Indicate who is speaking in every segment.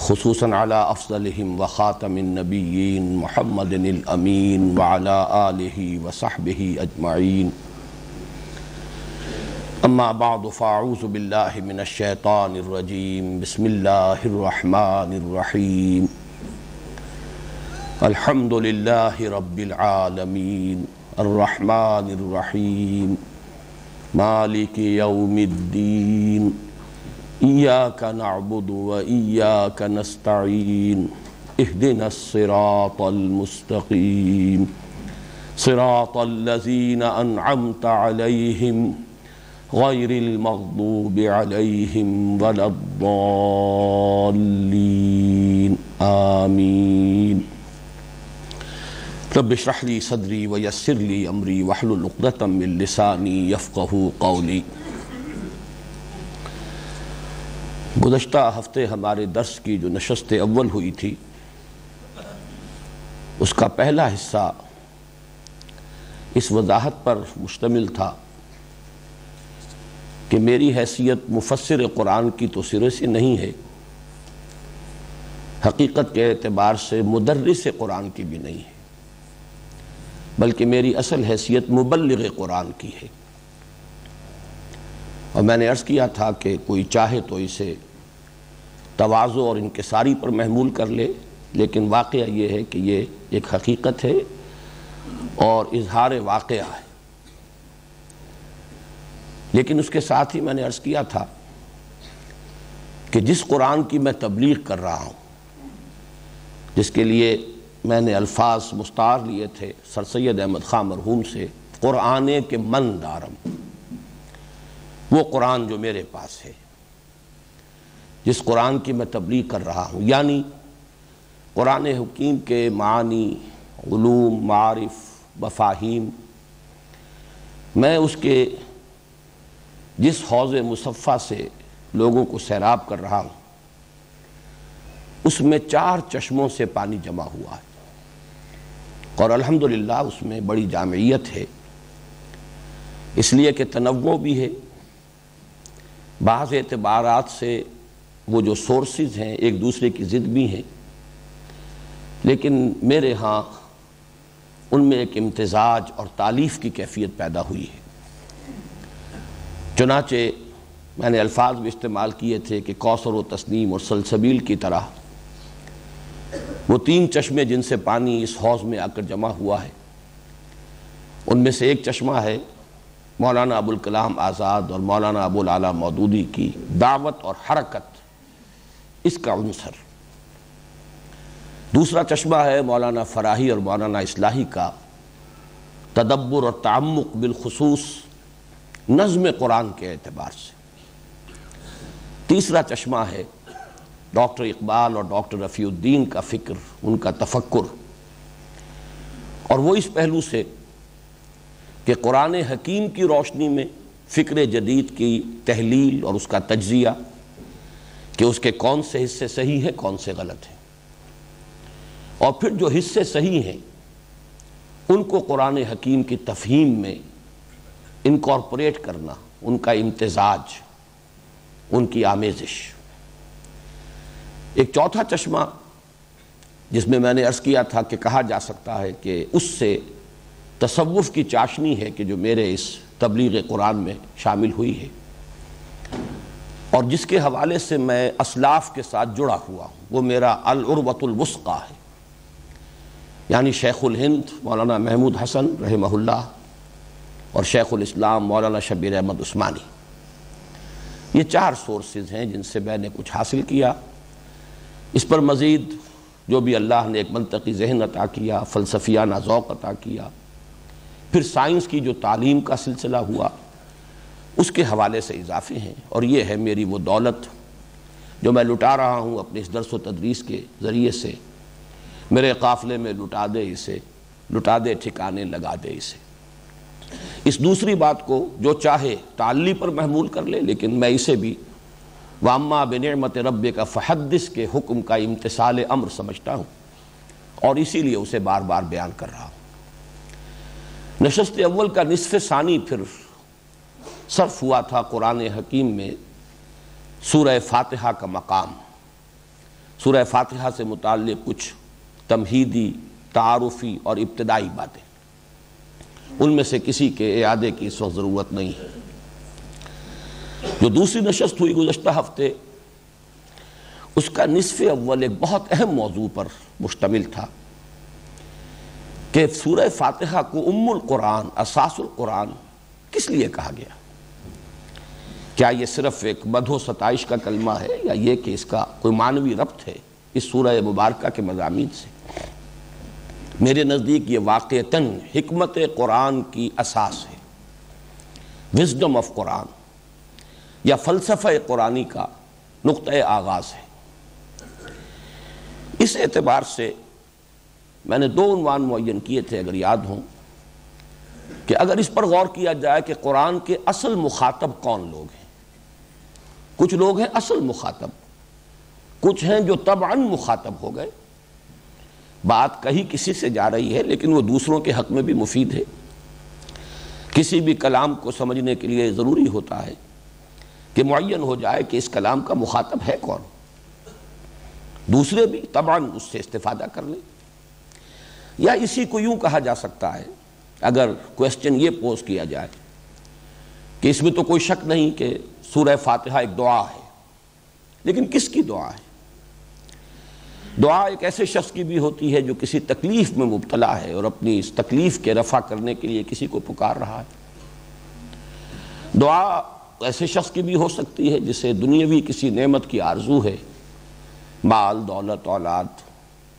Speaker 1: خصوصاً على افضلهم وخاتم النبیین محمد الامین وعلى آلہ وصحبہ اجمعین اما بعد فاعوذ باللہ من الشیطان الرجیم بسم اللہ الرحمن الرحیم الحمد للہ رب العالمین الرحمن الرحیم مالک یوم الدین إياك نعبد وإياك نستعين اهدنا الصراط المستقيم. صراط الذين أنعمت عليهم غير المغضوب عليهم ولا الضالين. آمين. رب اشرح لي صدري ويسر لي أمري واحلل عقدة من لساني يفقهوا قولي. گزشتہ ہفتے ہمارے درس کی جو نشست اول ہوئی تھی، اس کا پہلا حصہ اس وضاحت پر مشتمل تھا کہ میری حیثیت مفسر قرآن کی تو سرے سے نہیں ہے، حقیقت کے اعتبار سے مدرس قرآن کی بھی نہیں ہے، بلکہ میری اصل حیثیت مبلغ قرآن کی ہے۔ اور میں نے عرض کیا تھا کہ کوئی چاہے تو اسے توازو اور انکساری پر محمول کر لے، لیکن واقعہ یہ ہے کہ یہ ایک حقیقت ہے اور اظہار واقعہ ہے۔ لیکن اس کے ساتھ ہی میں نے عرض کیا تھا کہ جس قرآن کی میں تبلیغ کر رہا ہوں، جس کے لیے میں نے الفاظ مستار لیے تھے، سر سید احمد خان مرحوم سے، قرآن کے من دارم۔ وہ قرآن جو میرے پاس ہے، جس قرآن کی میں تبلیغ کر رہا ہوں یعنی قرآن حکیم کے معنی علوم، معارف، مفاہیم، میں اس کے جس حوض مصفہ سے لوگوں کو سیراب کر رہا ہوں، اس میں چار چشموں سے پانی جمع ہوا ہے۔ اور الحمدللہ اس میں بڑی جامعیت ہے۔ اس لیے کہ تنوع بھی ہے۔ بعض اعتبارات سے وہ جو سورسز ہیں ایک دوسرے کی ضد بھی ہیں۔ لیکن میرے ہاں ان میں ایک امتزاج اور تعلیف کی کیفیت پیدا ہوئی ہے۔ چنانچہ میں نے الفاظ بھی استعمال کیے تھے کہ کوثر و تسنیم اور سلسبیل کی طرح وہ تین چشمے جن سے پانی اس حوض میں آ کر جمع ہوا ہے۔ ان میں سے ایک چشمہ ہے مولانا ابوالکلام آزاد اور مولانا ابو العلیٰ مودودی کی دعوت اور حرکت اس کا عنصر۔ دوسرا چشمہ ہے مولانا فراہی اور مولانا اصلاحی کا۔ تدبر اور تعمق بالخصوص نظم قرآن کے اعتبار سے۔ تیسرا چشمہ ہے ڈاکٹر اقبال اور ڈاکٹر رفیع الدین کا فکر، ان کا تفکر۔ اور وہ اس پہلو سے کہ قرآن حکیم کی روشنی میں فکر جدید کی تحلیل اور اس کا تجزیہ کہ اس کے کون سے حصے صحیح ہیں، کون سے غلط ہیں۔ اور پھر جو حصے صحیح ہیں، ان کو قرآن حکیم کی تفہیم میں انکارپوریٹ کرنا، ان کا امتزاج، ان کی آمیزش۔ ایک چوتھا چشمہ جس میں میں نے عرض کیا تھا کہ کہا جا سکتا ہے کہ اس سے تصوف کی چاشنی ہے کہ جو میرے اس تبلیغ قرآن میں شامل ہوئی ہے۔ اور جس کے حوالے سے میں اسلاف کے ساتھ جڑا ہوا ہوں، وہ میرا العروۃ الوسقہ ہے۔ یعنی شیخ الہند مولانا محمود حسن رحمہ اللہ اور شیخ الاسلام مولانا شبیر احمد عثمانی۔ یہ چار سورسز ہیں جن سے میں نے کچھ حاصل کیا۔ اس پر مزید جو بھی اللہ نے ایک منطقی ذہن عطا کیا، فلسفیانہ ذوق عطا کیا پھر سائنس کی جو تعلیم کا سلسلہ ہوا، اس کے حوالے سے اضافے ہیں۔ اور یہ ہے میری وہ دولت جو میں لٹا رہا ہوں اپنے اس درس و تدریس کے ذریعے سے۔ میرے قافلے میں لٹا دے اسے، لٹا دے، ٹھکانے لگا دے اسے۔ اس دوسری بات کو جو چاہے تعلی پر محمول کر لے، لیکن میں اسے بھی وامہ بنعمت رب کا فحدث کے حکم کا امتصال امر سمجھتا ہوں۔ اور اسی لیے اسے بار بار بیان کر رہا ہوں۔ نشست اول کا نصف ثانی پھر صرف ہوا تھا قرآن حکیم میں سورہ فاتحہ کا مقام۔ سورہ فاتحہ سے متعلق کچھ تمہیدی، تعارفی اور ابتدائی باتیں۔ ان میں سے کسی کے اعادے کی اس وقت ضرورت نہیں۔ ہے جو دوسری نشست ہوئی گزشتہ ہفتے، اس کا نصف اول ایک بہت اہم موضوع پر مشتمل تھا۔ کہ سورہ فاتحہ کو ام القرآن، اساس القرآن کس لیے کہا گیا؟ کیا یہ صرف ایک مدھ و ستائش کا کلمہ ہے یا یہ کہ اس کا کوئی معنوی ربط ہے اس سورہ مبارکہ کے مضامین سے؟ میرے نزدیک یہ واقعتاً حکمت قرآن کی اساس ہے۔ وزڈم آف قرآن یا فلسفہ قرآنی کا نقطۂ آغاز ہے۔ اس اعتبار سے میں نے دو عنوان معین کیے تھے اگر یاد ہوں کہ اگر اس پر غور کیا جائے کہ قرآن کے اصل مخاطب کون لوگ ہیں۔ کچھ لوگ ہیں اصل مخاطب، کچھ ہیں جو طبعاً مخاطب ہو گئے۔ بات کہیں کسی سے جا رہی ہے، لیکن وہ دوسروں کے حق میں بھی مفید ہے۔ کسی بھی کلام کو سمجھنے کے لیے ضروری ہوتا ہے کہ معین ہو جائے کہ اس کلام کا مخاطب ہے کون۔ دوسرے بھی طبعاً اس سے استفادہ کر لیں۔ یا اسی کو یوں کہا جا سکتا ہے، اگر کوشچن یہ پوز کیا جائے کہ اس میں تو کوئی شک نہیں کہ سورہ فاتحہ ایک دعا ہے۔ لیکن کس کی دعا ہے؟ دعا ایک ایسے شخص کی بھی ہوتی ہے جو کسی تکلیف میں مبتلا ہے اور اپنی اس تکلیف کے رفع کرنے کے لیے کسی کو پکار رہا ہے۔ دعا ایسے شخص کی بھی ہو سکتی ہے جسے دنیاوی کسی نعمت کی آرزو ہے۔ مال، دولت، اولاد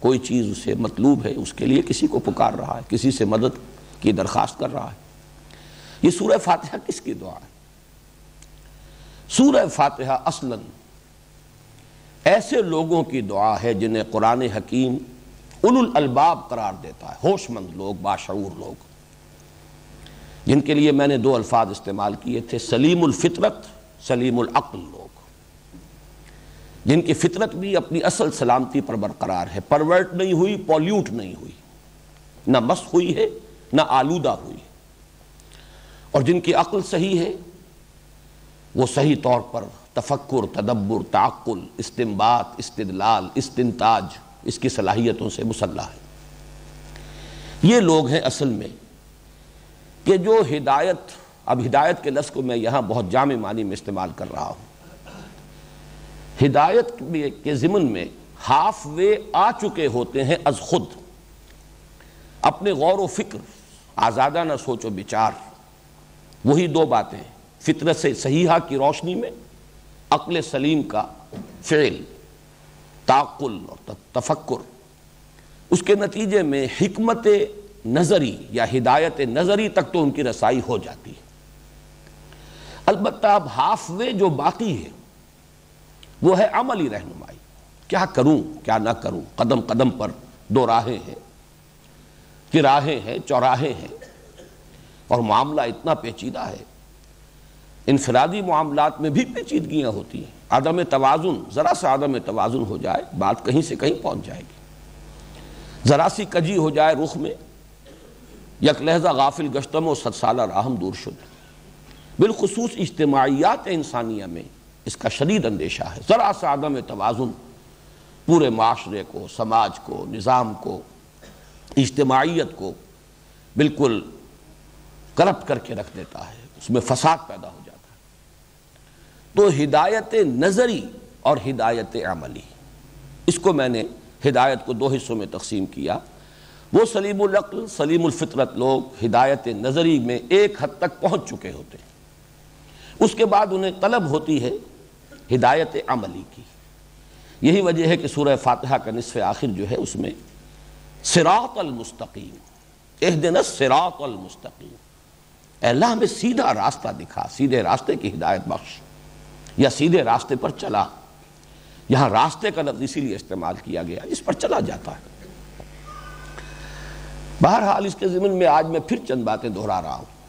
Speaker 1: کوئی چیز اسے مطلوب ہے، اس کے لیے کسی کو پکار رہا ہے، کسی سے مدد کی درخواست کر رہا ہے۔ یہ سورہ فاتحہ کس کی دعا ہے؟ سورہ فاتحہ اصلاً ایسے لوگوں کی دعا ہے جنہیں قرآن حکیم اول الالباب قرار دیتا ہے ہوش مند لوگ، باشعور لوگ۔ جن کے لیے میں نے دو الفاظ استعمال کیے تھے، سلیم الفطرت، سلیم العقل لوگ۔ جن کی فطرت بھی اپنی اصل سلامتی پر برقرار ہے، پرورٹ نہیں ہوئی پولیوٹ نہیں ہوئی۔ نہ مس ہوئی ہے، نہ آلودہ ہوئی اور جن کی عقل صحیح ہے، وہ صحیح طور پر تفکر، تدبر، تعقل استمبات استدلال، استنتاج، اس کی صلاحیتوں سے مسلح ہے۔ یہ لوگ ہیں اصل میں کہ جو ہدایت، اب ہدایت کے لفظ کو میں یہاں بہت جامع معنی میں استعمال کر رہا ہوں۔ ہدایت کے ضمن میں ہاف وے آ چکے ہوتے ہیں از خود۔ اپنے غور و فکر آزادہ نہ سوچو بچار۔ وہی دو باتیں، فطرت سے صحیحہ کی روشنی میں، عقل سلیم کا فعل، تعقل اور تفکر۔ اس کے نتیجے میں حکمت نظری یا ہدایت نظری تک تو ان کی رسائی ہو جاتی ہے۔ البتہ اب ہاف وے جو باقی ہے وہ ہے عملی رہنمائی۔ کیا کروں، کیا نہ کروں، قدم قدم پر دو راہیں ہیں۔ راہیں ہیں، چوراہے ہیں۔ اور معاملہ اتنا پیچیدہ ہے۔ انفرادی معاملات میں بھی پیچیدگیاں ہوتی ہیں۔ عدم توازن، ذرا سا عدم توازن ہو جائے، بات کہیں سے کہیں پہنچ جائے گی۔ ذرا سی کجی ہو جائے رخ میں، یک لہذا غافل گشتم و ست سالہ راہم دور شد۔ بالخصوص اجتماعیات انسانیہ میں اس کا شدید اندیشہ ہے۔ ذرا سا عدم توازن پورے معاشرے کو، سماج کو، نظام کو، اجتماعیت کو بالکل کرپٹ کر کے رکھ دیتا ہے۔ اس میں فساد پیدا ہو جاتا ہے۔ تو ہدایت نظری اور ہدایت عملی، اس کو میں نے ہدایت کو دو حصوں میں تقسیم کیا۔ وہ سلیم العقل، سلیم الفطرت لوگ ہدایت نظری میں ایک حد تک پہنچ چکے ہوتے ہیں۔ اس کے بعد انہیں طلب ہوتی ہے ہدایت عملی کی۔ یہی وجہ ہے کہ سورہ فاتحہ کا نصف آخر جو ہے اس میں سراط المستقیم اہدن سراط المستقیم۔ اے اللہ، ہمیں سیدھا راستہ دکھا، سیدھے راستے کی ہدایت بخش۔ یا سیدھے راستے پر چلا۔ یہاں راستے کا لفظ اسی لیے استعمال کیا گیا، اس پر چلا جاتا ہے۔ بہرحال اس کے ضمن میں آج میں پھر چند باتیں دہرا رہا ہوں۔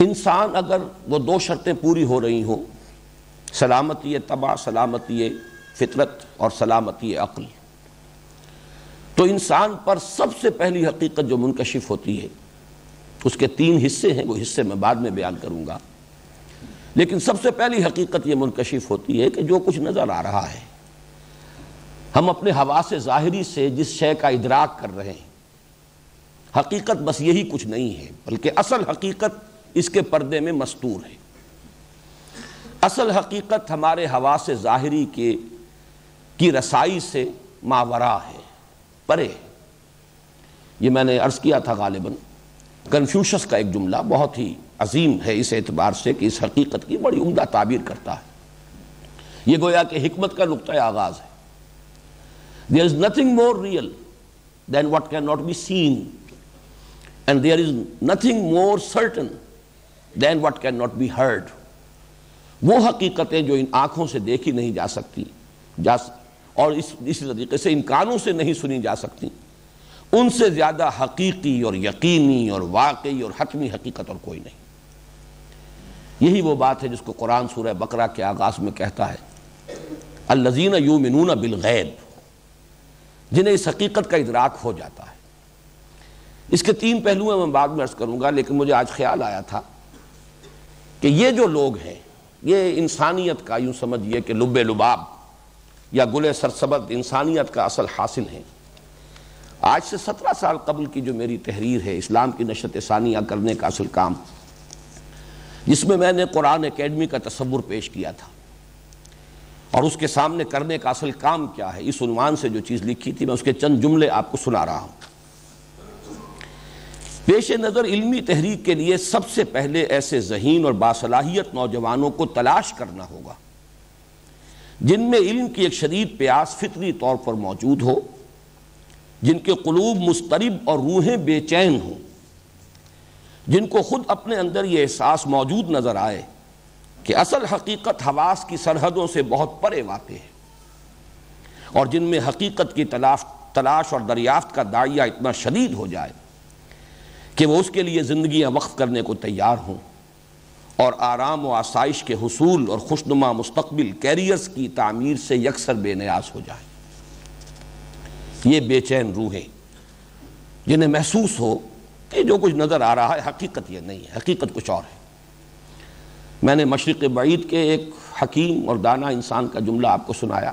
Speaker 1: انسان اگر وہ دو شرطیں پوری ہو رہی ہوں، سلامتی تباہ، سلامتی فطرت اور سلامتی عقل، تو انسان پر سب سے پہلی حقیقت جو منکشف ہوتی ہے، اس کے تین حصے ہیں، وہ حصے میں بعد میں بیان کروں گا۔ لیکن سب سے پہلی حقیقت یہ منکشف ہوتی ہے کہ جو کچھ نظر آ رہا ہے، ہم اپنے حواس ظاہری سے جس شے کا ادراک کر رہے ہیں، حقیقت بس یہی کچھ نہیں ہے، بلکہ اصل حقیقت اس کے پردے میں مستور ہے۔ اصل حقیقت ہمارے حواس ظاہری کے کی رسائی سے ماورا ہے، پرے یہ میں نے عرض کیا تھا غالباً۔ کنفیوشس کا ایک جملہ بہت ہی عظیم ہے اس اعتبار سے کہ اس حقیقت کی بڑی عمدہ تعبیر کرتا ہے۔ یہ گویا کہ حکمت کا نقطۂ آغاز ہے۔ There is nothing more real than what cannot be seen and there is nothing more certain than what cannot be heard وہ حقیقتیں جو ان آنکھوں سے دیکھی نہیں جا سکتی، جا اور اس اسی طریقے سے ان کانوں سے نہیں سنی جا سکتی۔ ان سے زیادہ حقیقی اور یقینی اور واقعی اور حتمی حقیقت اور کوئی نہیں۔ یہی وہ بات ہے جس کو قرآن سورہ بقرہ کے آغاز میں کہتا ہے۔ الزین یومنون بالغیب، جنہیں اس حقیقت کا ادراک ہو جاتا ہے۔ اس کے تین پہلو میں میں بعد میں عرض کروں گا، لیکن مجھے آج خیال آیا تھا۔ کہ یہ جو لوگ ہیں، یہ انسانیت کا یوں سمجھئے کہ لب لباب یا گل سرسبد انسانیت کا اصل حاصل ہیں۔ آج سے سترہ سال قبل کی جو میری تحریر ہے، اسلام کی نشت ثانیہ کرنے کا اصل کام، جس میں میں نے قرآن اکیڈمی کا تصور پیش کیا تھا۔ اور اس کے سامنے کرنے کا اصل کام کیا ہے، اس عنوان سے جو چیز لکھی تھی، میں اس کے چند جملے آپ کو سنا رہا ہوں۔ پیش نظر علمی تحریک کے لیے سب سے پہلے ایسے ذہین اور باصلاحیت نوجوانوں کو تلاش کرنا ہوگا۔ جن میں علم کی ایک شدید پیاس فطری طور پر موجود ہو، جن کے قلوب مسترب اور روحیں بے چین ہوں، جن کو خود اپنے اندر یہ احساس موجود نظر آئے کہ اصل حقیقت حواس کی سرحدوں سے بہت پرے واقع ہے اور جن میں حقیقت کی تلاش تلاش اور دریافت کا دائیہ اتنا شدید ہو جائے۔ کہ وہ اس کے لیے زندگیاں وقف کرنے کو تیار ہوں اور آرام و آسائش کے حصول اور خوشنما مستقبل کیریئرز کی تعمیر سے یکسر بے نیاز ہو جائے۔ یہ بے چین روحیں جنہیں محسوس ہو کہ جو کچھ نظر آ رہا ہے حقیقت یہ نہیں ہے، حقیقت کچھ اور ہے۔ میں نے مشرق بعید کے ایک حکیم اور دانا انسان کا جملہ آپ کو سنایا۔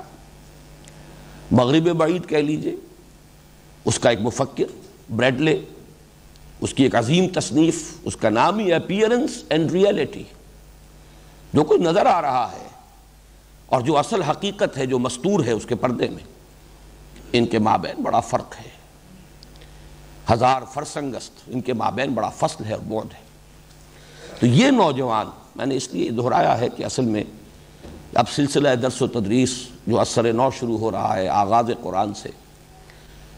Speaker 1: مغرب بعید کہہ لیجیے، اس کا ایک مفکر بریڈلے اس کی ایک عظیم تصنیف، اس کا نام ہی اپیئرنس اینڈ ریئلٹی جو کچھ نظر آ رہا ہے اور جو اصل حقیقت ہے، جو مستور ہے اس کے پردے میں، ان کے مابین بڑا فرق ہے۔ ہزار فرسنگست ان کے مابین بڑا فصل ہے اور بود ہے۔ تو یہ نوجوان، میں نے اس لیے دہرایا ہے کہ اصل میں اب سلسلہ درس و تدریس جو اثر نو شروع ہو رہا ہے آغاز قرآن سے،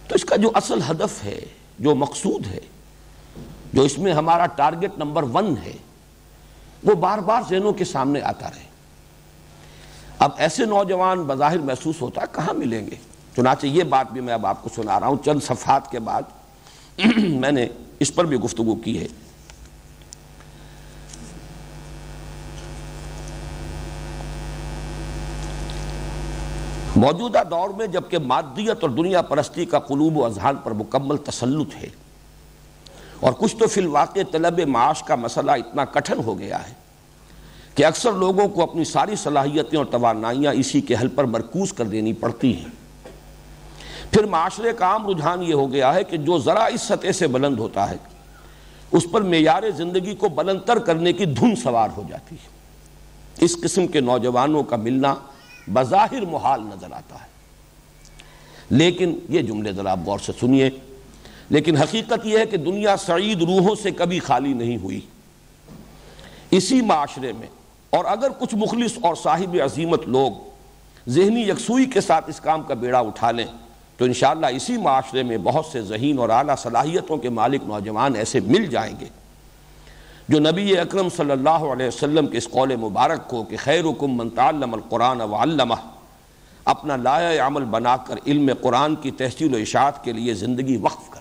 Speaker 1: تو اس کا جو اصل ہدف ہے، جو مقصود ہے جو اس میں ہمارا ٹارگٹ نمبر ون ہے، وہ بار بار ذہنوں کے سامنے آتا رہے۔ اب ایسے نوجوان بظاہر محسوس ہوتا ہے، کہاں ملیں گے؟ چنانچہ یہ بات بھی میں اب آپ کو سنا رہا ہوں، چند صفحات کے بعد میں نے اس پر بھی گفتگو کی ہے۔ موجودہ دور میں جبکہ مادیت اور دنیا پرستی کا قلوب و اذہان پر مکمل تسلط ہے اور کچھ تو فی الواقع طلب معاش کا مسئلہ اتنا کٹھن ہو گیا ہے کہ اکثر لوگوں کو اپنی ساری صلاحیتیں اور توانائیاں اسی کے حل پر مرکوز کر دینی پڑتی ہیں۔ پھر معاشرے کا عام رجحان یہ ہو گیا ہے کہ جو ذرا اس سطح سے بلند ہوتا ہے، اس پر معیار زندگی کو بلندتر کرنے کی دھن سوار ہو جاتی ہے۔ اس قسم کے نوجوانوں کا ملنا بظاہر محال نظر آتا ہے۔ لیکن یہ جملے ذرا آپ غور سے سنیے۔ لیکن حقیقت یہ ہے کہ دنیا سعید روحوں سے کبھی خالی نہیں ہوئی۔ اسی معاشرے میں، اور اگر کچھ مخلص اور صاحب عظیمت لوگ ذہنی یکسوئی کے ساتھ اس کام کا بیڑا اٹھا لیں، تو انشاءاللہ اسی معاشرے میں بہت سے ذہین اور اعلیٰ صلاحیتوں کے مالک نوجوان ایسے مل جائیں گے، جو نبی اکرم صلی اللہ علیہ وسلم کے اس قول مبارک کو کہ خیرکم من تعلم القرآن وعلمہ، اپنا لائے عمل بنا کر علم قرآن کی تحصیل و اشاعت کے لیے زندگی وقف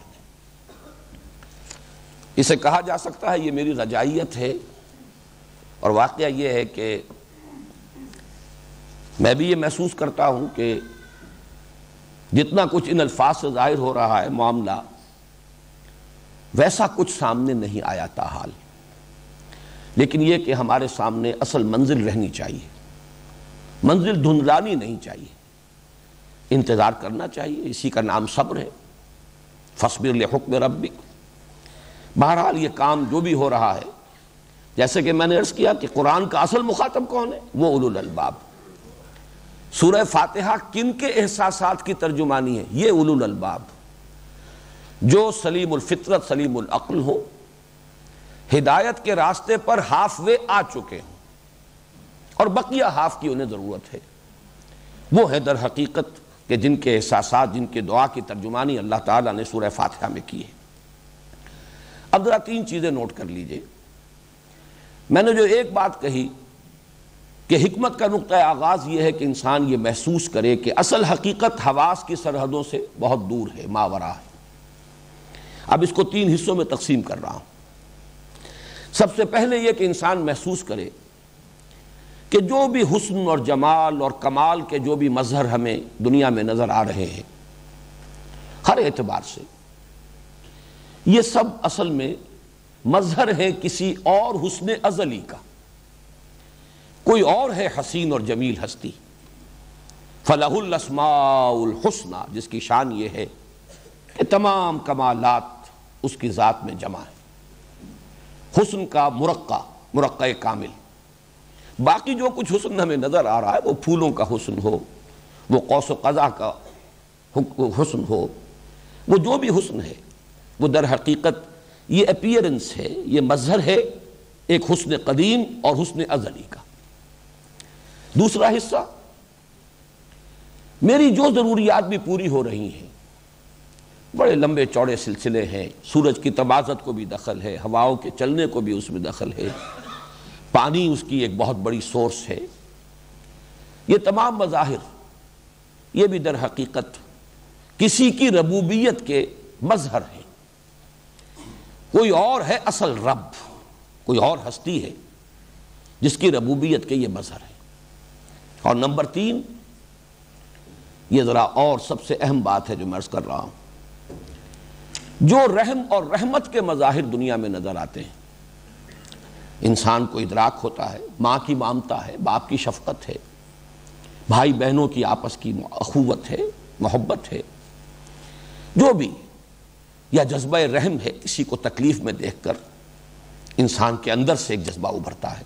Speaker 1: اسے کہا جا سکتا ہے یہ میری رجائیت ہے۔ اور واقعہ یہ ہے کہ میں بھی یہ محسوس کرتا ہوں کہ جتنا کچھ ان الفاظ سے ظاہر ہو رہا ہے معاملہ، ویسا کچھ سامنے نہیں آیا تا حال۔ لیکن یہ کہ ہمارے سامنے اصل منزل رہنی چاہیے۔ منزل دھندلانی نہیں چاہیے۔ انتظار کرنا چاہیے۔ اسی کا نام صبر ہے۔ فصبر لحکم ربک۔ بہرحال یہ کام جو بھی ہو رہا ہے، جیسے کہ میں نے عرض کیا کہ قرآن کا اصل مخاطب کون ہے؟ وہ اولو الالباب۔ سورہ فاتحہ کن کے احساسات کی ترجمانی ہے؟ یہ اولو الالباب۔ جو سلیم الفطرت، سلیم العقل ہو ہدایت کے راستے پر ہاف وے آ چکے ہوں۔ اور بقیہ ہاف کی انہیں ضرورت ہے۔ وہ ہے در حقیقت کہ جن کے احساسات، جن کے دعا کی ترجمانی اللہ تعالیٰ نے سورہ فاتحہ میں کی ہے۔ اب ذرا تین چیزیں نوٹ کر لیجیے۔ میں نے جو ایک بات کہی کہ حکمت کا نقطہ آغاز یہ ہے کہ انسان یہ محسوس کرے کہ اصل حقیقت حواس کی سرحدوں سے بہت دور ہے، ماورا ہے۔ اب اس کو تین حصوں میں تقسیم کر رہا ہوں۔ سب سے پہلے یہ کہ انسان محسوس کرے کہ جو بھی حسن اور جمال اور کمال کے جو بھی مظہر ہمیں دنیا میں نظر آ رہے ہیں، ہر اعتبار سے یہ سب اصل میں مظہر ہے کسی اور حسن ازلی کا۔ کوئی اور ہے حسین اور جمیل ہستی۔ فلاح الاسماء الحسنہ جس کی شان یہ ہے کہ تمام کمالات اس کی ذات میں جمع ہے حسن کا مرقع مرقع کامل۔ باقی جو کچھ حسن ہمیں نظر آ رہا ہے، وہ پھولوں کا حسن ہو، وہ قوس و قضا کا حسن ہو، وہ جو بھی حسن ہے وہ در حقیقت یہ اپیرنس ہے، یہ مظہر ہے ایک حسن قدیم اور حسن ازلی کا۔ دوسرا حصہ، میری جو ضروریات بھی پوری ہو رہی ہیں، بڑے لمبے چوڑے سلسلے ہیں، سورج کی تبازت کو بھی دخل ہے، ہواؤں کے چلنے کو بھی اس میں دخل ہے، پانی اس کی ایک بہت بڑی سورس ہے۔ یہ تمام مظاہر، یہ بھی در حقیقت کسی کی ربوبیت کے مظہر ہیں۔ کوئی اور ہے اصل رب، کوئی اور ہستی ہے جس کی ربوبیت کے یہ مظہر ہے اور نمبر تین، یہ ذرا اور سب سے اہم بات ہے جو میں عرض کر رہا ہوں۔ جو رحم اور رحمت کے مظاہر دنیا میں نظر آتے ہیں، انسان کو ادراک ہوتا ہے، ماں کی مامتا ہے، باپ کی شفقت ہے، بھائی بہنوں کی آپس کی اخوت ہے، محبت ہے، جو بھی۔ یا جذبہ رحم ہے کسی کو تکلیف میں دیکھ کر انسان کے اندر سے ایک جذبہ ابھرتا ہے۔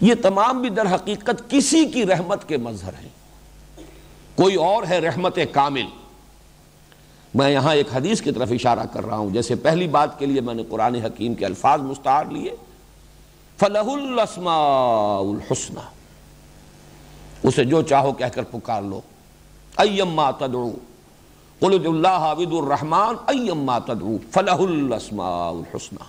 Speaker 1: یہ تمام بھی در حقیقت کسی کی رحمت کے مظہر ہیں۔ کوئی اور ہے رحمت کامل۔ میں یہاں ایک حدیث کی طرف اشارہ کر رہا ہوں، جیسے پہلی بات کے لیے میں نے قرآن حکیم کے الفاظ مستعار لیے۔ فلاح الاسماء الحسنہ اسے جو چاہو کہہ کر پکار لو۔ ایما تدعو۔ قل اللہ عبد الرحمن ایما تدعو فلاح الاسماء الحسنہ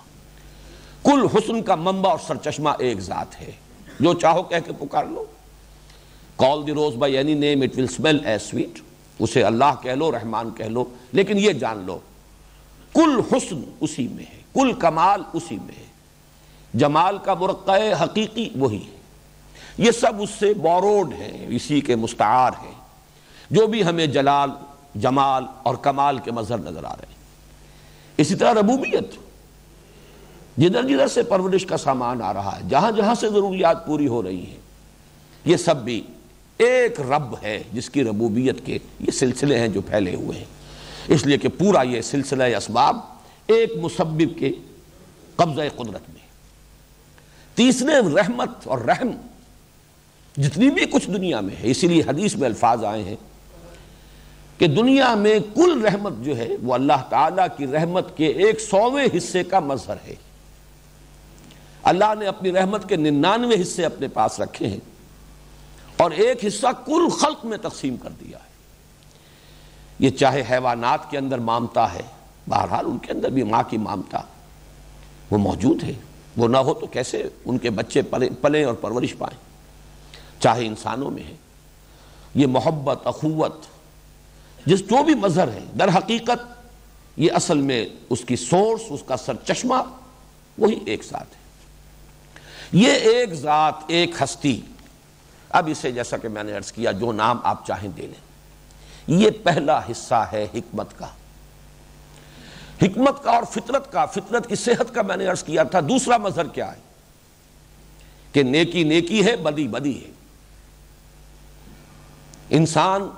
Speaker 1: کل حسن کا منبع اور سرچشمہ ایک ذات ہے۔ جو چاہو کہہ کے پکار لو۔ Call the rose by any name it will smell as sweet اسے اللہ کہہ لو، رحمان کہہ لو، لیکن یہ جان لو۔ کل حسن اسی میں ہے، کل کمال اسی میں ہے۔ جمال کا مرقع حقیقی وہی ہے۔ یہ سب اس سے بوروڈ ہیں، اسی کے مستعار ہیں۔ جو بھی ہمیں جلال جمال اور کمال کے مظہر نظر آ رہے ہیں۔ اسی طرح ربوبیت، جدھر جدھر سے پرورش کا سامان آ رہا ہے، جہاں جہاں سے ضروریات پوری ہو رہی ہیں، یہ سب بھی ایک رب ہے جس کی ربوبیت کے یہ سلسلے ہیں جو پھیلے ہوئے ہیں۔ اس لیے کہ پورا یہ سلسلہ اسباب ایک مسبب کے قبضہ قدرت میں۔ تیسرے، رحمت اور رحم جتنی بھی کچھ دنیا میں ہے، اسی لیے حدیث میں الفاظ آئے ہیں کہ دنیا میں کل رحمت جو ہے وہ اللہ تعالیٰ کی رحمت کے ایک سوویں حصے کا مظہر ہے۔ اللہ نے اپنی رحمت کے ننانوے حصے اپنے پاس رکھے ہیں اور ایک حصہ کل خلق میں تقسیم کر دیا ہے۔ یہ چاہے حیوانات کے اندر مامتا ہے، بہرحال ان کے اندر بھی ماں کی مامتا وہ موجود ہے۔ وہ نہ ہو تو کیسے ان کے بچے پلیں اور پرورش پائیں؟ چاہے انسانوں میں ہے۔ یہ محبت، اخوت جس جو بھی مظہر ہے، در حقیقت یہ اصل میں اس کی سورس، اس کا سر چشمہ وہی ایک ساتھ ہے۔ یہ ایک ذات، ایک ہستی۔ اب اسے جیسا کہ میں نے عرض کیا، جو نام آپ چاہیں دے لیں۔ یہ پہلا حصہ ہے حکمت کا۔ حکمت کا اور فطرت کا، فطرت کی صحت کا میں نے عرض کیا تھا۔ دوسرا مظہر کیا ہے؟ کہ نیکی نیکی ہے، بدی بدی ہے۔ انسان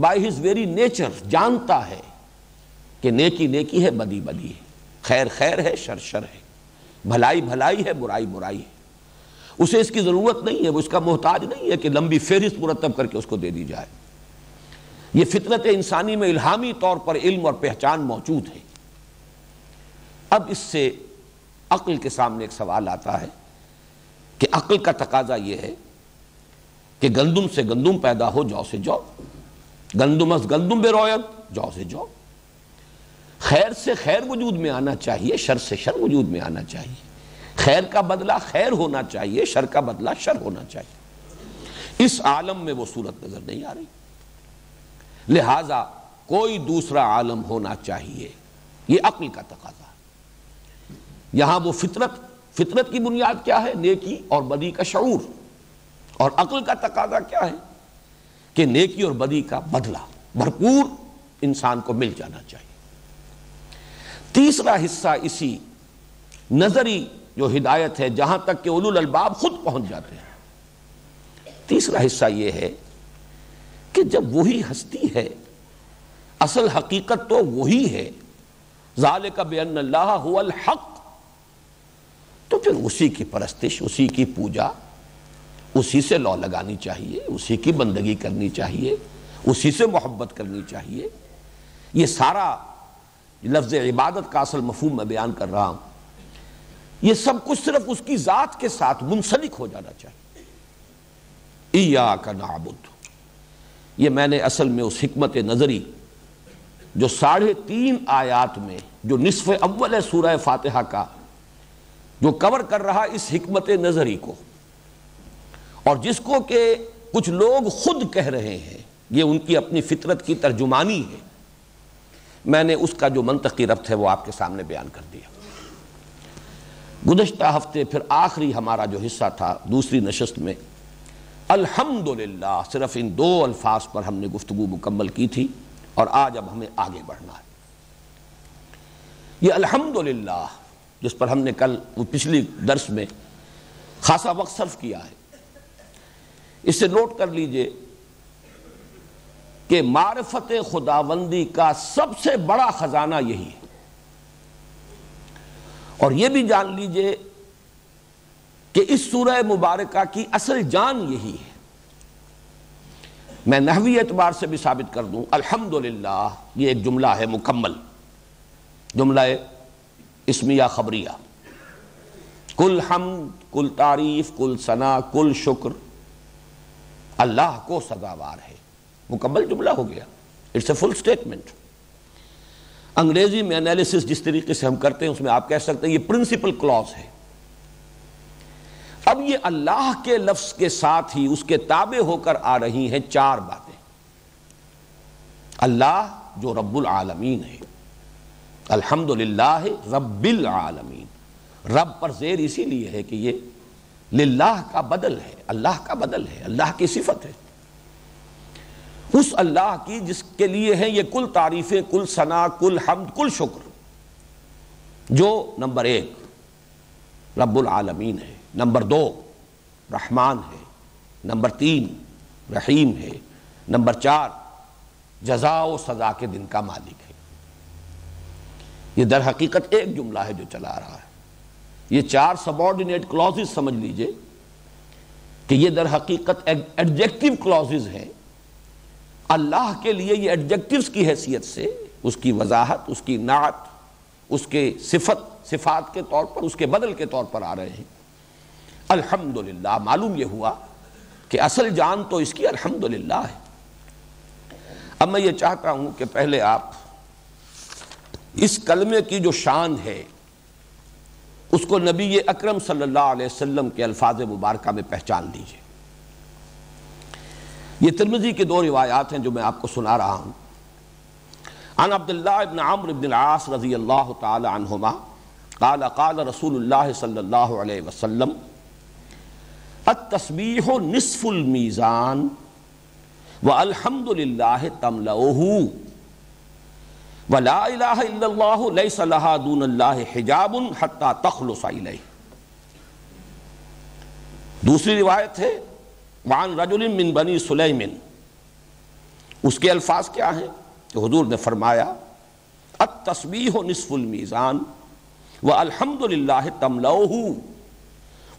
Speaker 1: بائی ہز ویری نیچر جانتا ہے کہ نیکی نیکی ہے، بدی بدی ہے۔ خیر خیر ہے، شر شر ہے۔ بھلائی بھلائی ہے، برائی برائی ہے۔ اسے اس کی ضرورت نہیں ہے، وہ اس کا محتاج نہیں ہے کہ لمبی فہرست مرتب کر کے اس کو دے دی جائے۔ یہ فطرت انسانی میں الہامی طور پر علم اور پہچان موجود ہے۔ اب اس سے عقل کے سامنے ایک سوال آتا ہے کہ عقل کا تقاضا یہ ہے کہ گندم سے گندم پیدا ہو، جو سے جو گندم از گندم بے رویت جو سے جو خیر سے خیر وجود میں آنا چاہیے، شر سے شر وجود میں آنا چاہیے۔ خیر کا بدلہ خیر ہونا چاہیے، شر کا بدلہ شر ہونا چاہیے۔ اس عالم میں وہ صورت نظر نہیں آ رہی۔ لہذا کوئی دوسرا عالم ہونا چاہیے، یہ عقل کا تقاضا۔ یہاں وہ فطرت فطرت کی بنیاد کیا ہے؟ نیکی اور بدی کا شعور۔ اور عقل کا تقاضا کیا ہے؟ کہ نیکی اور بدی کا بدلہ بھرپور انسان کو مل جانا چاہیے۔ تیسرا حصہ اسی نظری جو ہدایت ہے، جہاں تک کہ اولو الباب خود پہنچ جاتے ہیں۔ تیسرا حصہ یہ ہے کہ جب وہی ہستی ہے، اصل حقیقت تو وہی ہے۔ ذالک بین اللہ هو الحق۔ تو پھر اسی کی پرستش، اسی کی پوجا اسی سے لو لگانی چاہیے، اسی کی بندگی کرنی چاہیے، اسی سے محبت کرنی چاہیے۔ یہ سارا لفظ عبادت کا اصل مفہوم میں بیان کر رہا ہوں۔ یہ سب کچھ صرف اس کی ذات کے ساتھ منسلک ہو جانا چاہیے۔ کا نعبد۔ یہ میں نے اصل میں اس حکمت نظری جو ساڑھے تین آیات میں، جو نصف اول ہے سورہ فاتحہ کا، جو کور کر رہا اس حکمت نظری کو۔ اور جس کو کہ کچھ لوگ خود کہہ رہے ہیں، یہ ان کی اپنی فطرت کی ترجمانی ہے۔ میں نے اس کا جو منطقی ربط ہے وہ آپ کے سامنے بیان کر دیا۔ گزشتہ ہفتے پھر آخری ہمارا جو حصہ تھا دوسری نشست میں، الحمدللہ، صرف ان دو الفاظ پر ہم نے گفتگو مکمل کی تھی اور آج اب ہمیں آگے بڑھنا ہے۔ یہ الحمدللہ، جس پر ہم نے کل پچھلی درس میں خاصا وقت صرف کیا ہے اس سے نوٹ کر لیجیے کہ معرفت خداوندی کا سب سے بڑا خزانہ یہی ہے۔ اور یہ بھی جان لیجیے کہ اس سورہ مبارکہ کی اصل جان یہی ہے۔ میں نحوی اعتبار سے بھی ثابت کر دوں، الحمدللہ، یہ ایک جملہ ہے مکمل، جملہ اسمیہ خبریہ۔ کل حمد، کل تعریف، کل ثنا کل شکر۔ اللہ کو سزاوار ہے۔ مکمل جملہ ہو گیا۔ اٹس اے فل سٹیٹمنٹ انگریزی میں انالیسس جس طریقے سے ہم کرتے ہیں، اس میں آپ کہہ سکتے ہیں یہ پرنسپل کلوز ہے۔ اب یہ اللہ کے لفظ کے ساتھ ہی اس کے تابع ہو کر آ رہی ہیں چار باتیں۔ اللہ جو رب العالمین ہے۔ الحمد للہ رب العالمین۔ رب پر زیر اسی لیے ہے کہ یہ للہ کا بدل ہے، اللہ کا بدل ہے، اللہ کی صفت ہے۔ اس اللہ کی جس کے لیے ہیں یہ کل تعریفیں، کل ثنا، کل حمد، کل شکر۔ جو نمبر ایک رب العالمین ہے، نمبر دو رحمان ہے، نمبر تین رحیم ہے، نمبر چار جزا و سزا کے دن کا مالک ہے۔ یہ در حقیقت ایک جملہ ہے جو چلا رہا ہے۔ یہ چار سبارڈینیٹ کلوزز سمجھ لیجیے کہ یہ در حقیقت ایڈجیکٹیو کلوزز ہیں۔ اللہ کے لیے یہ ایڈجیکٹیوز کی حیثیت سے اس کی وضاحت، اس کی نعت، اس کے صفت، صفات کے طور پر، اس کے بدل کے طور پر آ رہے ہیں۔ الحمدللہ، معلوم یہ ہوا کہ اصل جان تو اس کی الحمدللہ ہے۔ اب میں یہ چاہتا ہوں کہ پہلے آپ اس کلمے کی جو شان ہے اس کو نبی اکرم صلی اللہ علیہ وسلم کے الفاظ مبارکہ میں پہچان لیجیے۔ یہ ترمزی کے دو روایات ہیں جو میں آپ کو سنا رہا ہوں۔ عن عبداللہ ابن عمر ابن العاص رضی اللہ تعالی عنہما قال قال رسول اللہ صلی اللہ علیہ وسلم، التسبیح نصف المیزان والحمد للہ تملؤہ۔ ولا الہ الا اللہ لیس لہا دون اللہ حجاب حتی تخلص الیہ دوسری روایت ہے وان رجل من بنی سلیمن اس کے الفاظ کیا ہیں؟ کہ حضور نے فرمایا، التسبیح نصف المیزان و الحمد للہ تملؤہ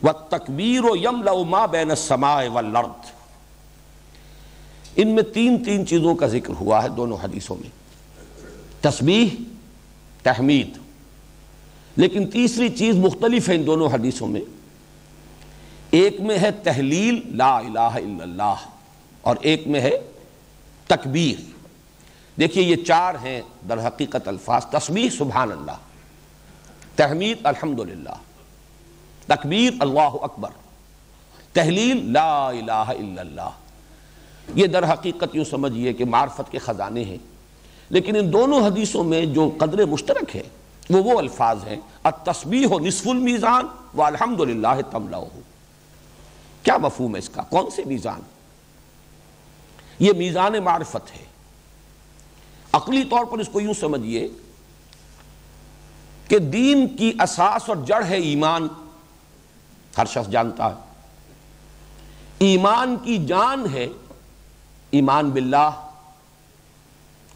Speaker 1: و تکبیر و یم ما ان میں تین تین چیزوں کا ذکر ہوا ہے دونوں حدیثوں میں۔ تسبیح، تحمید۔ لیکن تیسری چیز مختلف ہے ان دونوں حدیثوں میں۔ ایک میں ہے تحلیل، لا الہ الا اللہ، اور ایک میں ہے تکبیر۔ دیکھیے یہ چار ہیں در حقیقت الفاظ، تسبیح، سبحان اللہ۔ تحمید، الحمدللہ۔ تکبیر، اللہ اکبر۔ تحلیل، لا الہ الا اللہ۔ یہ در حقیقت یوں سمجھئے کہ معرفت کے خزانے ہیں۔ لیکن ان دونوں حدیثوں میں جو قدر مشترک ہے، وہ وہ الفاظ ہیں، التسبیح نصف المیزان والحمدللہ تملہ کیا مفہوم ہے اس کا؟ کون سے میزان؟ یہ میزان معرفت ہے۔ عقلی طور پر اس کو یوں سمجھئے کہ دین کی اساس اور جڑ ہے ایمان۔ ہر شخص جانتا ہے۔ ایمان کی جان ہے ایمان باللہ۔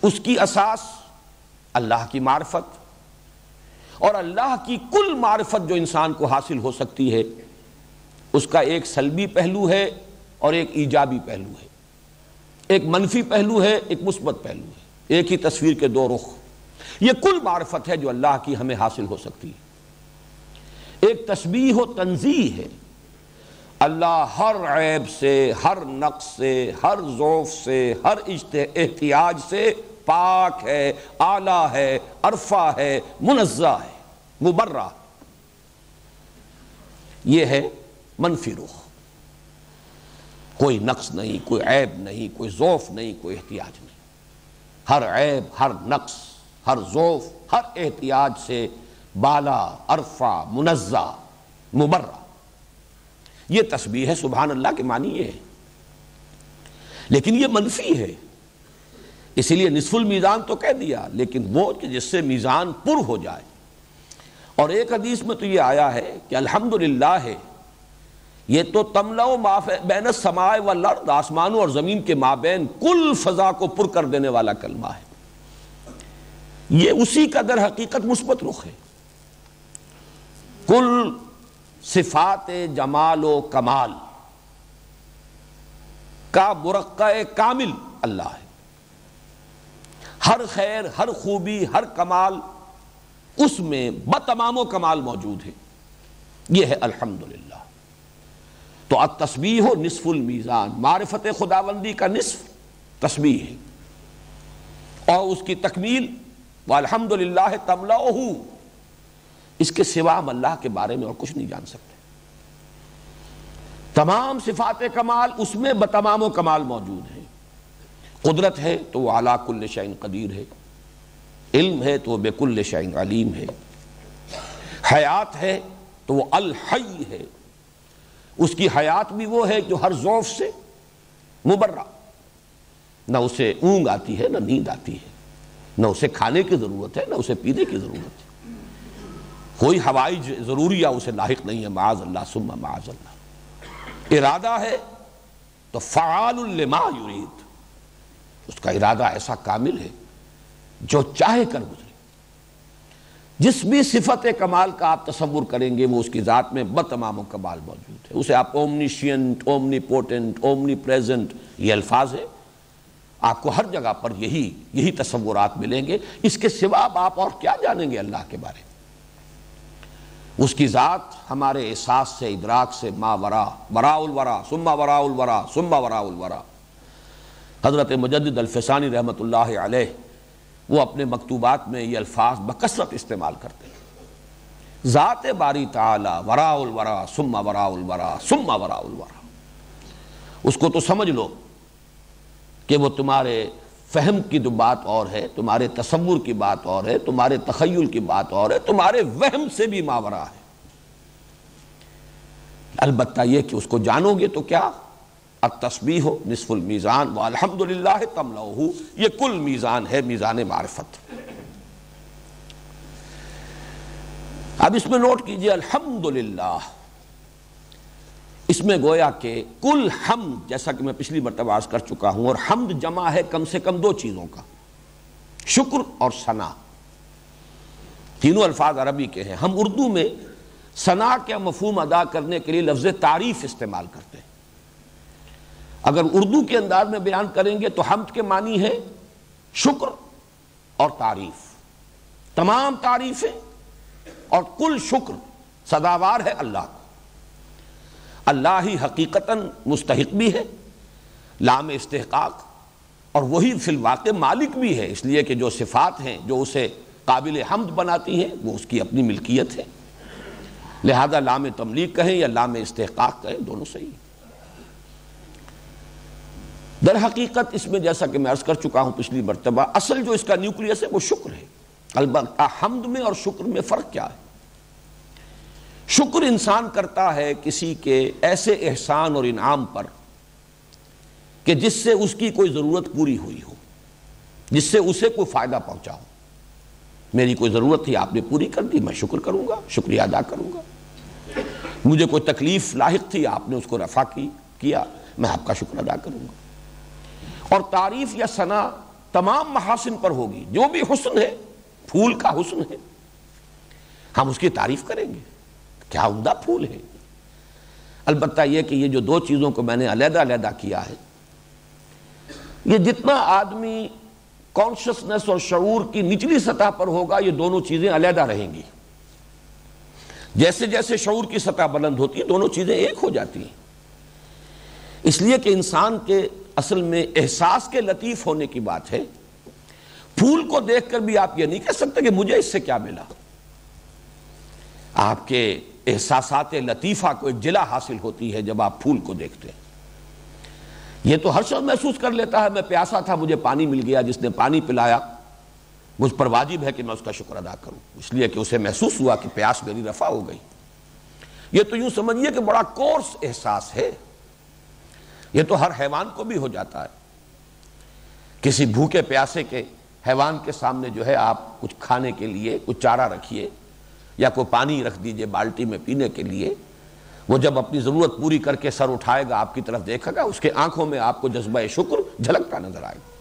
Speaker 1: اس کی اساس اللہ کی معرفت اور اللہ کی کل معرفت جو انسان کو حاصل ہو سکتی ہے، اس کا ایک سلبی پہلو ہے اور ایک ایجابی پہلو ہے۔ ایک منفی پہلو ہے، ایک مثبت پہلو ہے۔ ایک ہی تصویر کے دو رخ۔ یہ کل معرفت ہے جو اللہ کی ہمیں حاصل ہو سکتی ہے۔ ایک تسبیح و تنظیح ہے۔ اللہ ہر عیب سے، ہر نقص سے، ہر ذوف سے، ہر احتیاج سے پاک ہے، اعلیٰ ہے، عرفہ ہے، منزہ ہے، مبرہ یہ ہے منفی رخ۔ کوئی نقص نہیں، کوئی عیب نہیں، کوئی ذوف نہیں، کوئی احتیاج نہیں۔ ہر عیب، ہر نقص، ہر ذوف ہر احتیاج سے بالا، عرفہ، منزہ، مبرہ۔ یہ تسبیح ہے، سبحان اللہ کے معنی یہ ہے۔ لیکن یہ منفی ہے۔ اسی لیے نصف المیزان تو کہہ دیا، لیکن وہ کہ جس سے میزان پر ہو جائے۔ اور ایک حدیث میں تو یہ آیا ہے کہ الحمدللہ ہے یہ تو تملا بین سمائے و لرد آسمانوں اور زمین کے مابین کل فضا کو پر کر دینے والا کلمہ ہے۔ یہ اسی کا در حقیقت مثبت رخ ہے۔ کل صفات جمال و کمال، کا مرقع کامل اللہ ہے۔ ہر خیر، ہر خوبی، ہر کمال، اس میں بتمام و کمال موجود ہے۔ یہ ہے الحمدللہ۔ تو التسبیح ہو نصف المیزان، معرفت خداوندی کا نصف تسبیح ہے۔ اور اس کی تکمیل، والحمدللہ تملہ اس کے سوا ہم اللہ کے بارے میں اور کچھ نہیں جان سکتے۔ تمام صفات کمال، اس میں بتمام و کمال موجود ہیں۔ قدرت ہے تو وہ اعلیٰ کل شعین قدیر ہے۔ علم ہے تو وہ بے کل شعین علیم ہے۔ حیات ہے تو وہ الحی ہے۔ اس کی حیات بھی وہ ہے جو ہر ذوف سے مبرہ۔ نہ اسے اونگ آتی ہے، نہ نیند آتی ہے۔ نہ اسے کھانے کی ضرورت ہے، نہ اسے پینے کی ضرورت ہے۔ کوئی ہوائی ضروریہ اسے لاحق نہیں ہے، معاذ اللہ سمہ معاذ اللہ۔ ارادہ ہے تو فعال لما یرید۔ اس کا ارادہ ایسا کامل ہے جو چاہے کر گزرے۔ جس بھی صفت کمال کا آپ تصور کریں گے، وہ اس کی ذات میں بتمام و کمال موجود ہے۔ اسے آپ omniscient omnipotent omnipresent یہ الفاظ ہے آپ کو ہر جگہ پر یہی یہی تصورات ملیں گے۔ اس کے سوا آپ اور کیا جانیں گے اللہ کے بارے؟ میں اس کی ذات ہمارے احساس سے، ادراک سے، ما ورا ورا الورا سما ورا الورا سما ورا الورا۔ حضرت مجدد الفسانی رحمۃ اللہ علیہ وہ اپنے مکتوبات میں یہ الفاظ بکثرت استعمال کرتے ہیں۔ ذات باری تعالی ورا الورا سما ورا الورا سما ورا الورا۔ اس کو تو سمجھ لو کہ وہ تمہارے فہم کی جو بات اور ہے، تمہارے تصور کی بات اور ہے، تمہارے تخیل کی بات اور ہے، تمہارے وہم سے بھی ماورا ہے۔ البتہ یہ کہ اس کو جانو گے تو کیا؟ التسبیح ہو نصف المیزان و الحمدللہ تملہ یہ کل میزان ہے، میزان معرفت۔ اب اس میں نوٹ کیجیے الحمدللہ۔ اس میں گویا کہ کل حمد، جیسا کہ میں پچھلی مرتبہ عرض کر چکا ہوں، اور حمد جمع ہے کم سے کم دو چیزوں کا۔ شکر اور ثنا۔ تینوں الفاظ عربی کے ہیں۔ ہم اردو میں ثنا کا مفہوم ادا کرنے کے لیے لفظ تعریف استعمال کرتے ہیں۔ اگر اردو کے انداز میں بیان کریں گے تو حمد کے معنی ہے شکر اور تعریف۔ تمام تعریفیں اور کل شکر صداوار ہے اللہ کو اللہ ہی حقیقتاً مستحق بھی ہے، لام استحقاق، اور وہی فی الواقع مالک بھی ہے۔ اس لیے کہ جو صفات ہیں، جو اسے قابل حمد بناتی ہیں، وہ اس کی اپنی ملکیت ہے۔ لہذا لام تملیغ کہیں یا لام استحقاق کہیں، دونوں صحیح در حقیقت اس میں جیسا کہ میں عرض کر چکا ہوں پچھلی مرتبہ، اصل جو اس کا نیوکلیس ہے وہ شکر ہے۔ البتہ حمد میں اور شکر میں فرق کیا ہے؟ شکر انسان کرتا ہے کسی کے ایسے احسان اور انعام پر کہ جس سے اس کی کوئی ضرورت پوری ہوئی ہو، جس سے اسے کوئی فائدہ پہنچا ہو۔ میری کوئی ضرورت تھی، آپ نے پوری کر دی، میں شکر کروں گا، شکریہ ادا کروں گا۔ مجھے کوئی تکلیف لاحق تھی، آپ نے اس کو رفع کی، کیا، میں آپ کا شکر ادا کروں گا۔ اور تعریف یا ثنا تمام محاسن پر ہوگی۔ جو بھی حسن ہے، پھول کا حسن ہے۔ ہم اس کی تعریف کریں گے۔ کیا عمدہ پھول ہے۔ البتہ یہ کہ یہ جو دو چیزوں کو میں نے علیحدہ علیحدہ کیا ہے، یہ جتنا آدمی کانشسنس اور شعور کی نچلی سطح پر ہوگا، یہ دونوں چیزیں علیحدہ رہیں گی۔ جیسے جیسے شعور کی سطح بلند ہوتی ہے دونوں چیزیں ایک ہو جاتی ہیں۔ اس لیے کہ انسان کے اصل میں احساس کے لطیف ہونے کی بات ہے۔ پھول کو دیکھ کر بھی آپ یہ نہیں کہہ سکتے کہ مجھے اس سے کیا ملا۔ آپ کے احساسات لطیفہ کو ایک جلا حاصل ہوتی ہے جب آپ پھول کو دیکھتے ہیں۔ یہ تو ہر شخص محسوس کر لیتا ہے، میں پیاسا تھا، مجھے پانی مل گیا، جس نے پانی پلایا، مجھ پر واجب ہے کہ میں اس کا شکر ادا کروں۔ اس لیے کہ اسے محسوس ہوا کہ پیاس میری رفع ہو گئی۔ یہ تو یوں سمجھیے کہ بڑا کورس احساس ہے۔ یہ تو ہر حیوان کو بھی ہو جاتا ہے۔ کسی بھوکے پیاسے کے حیوان کے سامنے جو ہے آپ کچھ کھانے کے لیے، کچھ چارہ رکھیے یا کوئی پانی رکھ دیجیے بالٹی میں پینے کے لیے، وہ جب اپنی ضرورت پوری کر کے سر اٹھائے گا، آپ کی طرف دیکھے گا، اس کے آنکھوں میں آپ کو جذبہ شکر جھلکتا نظر آئے گا۔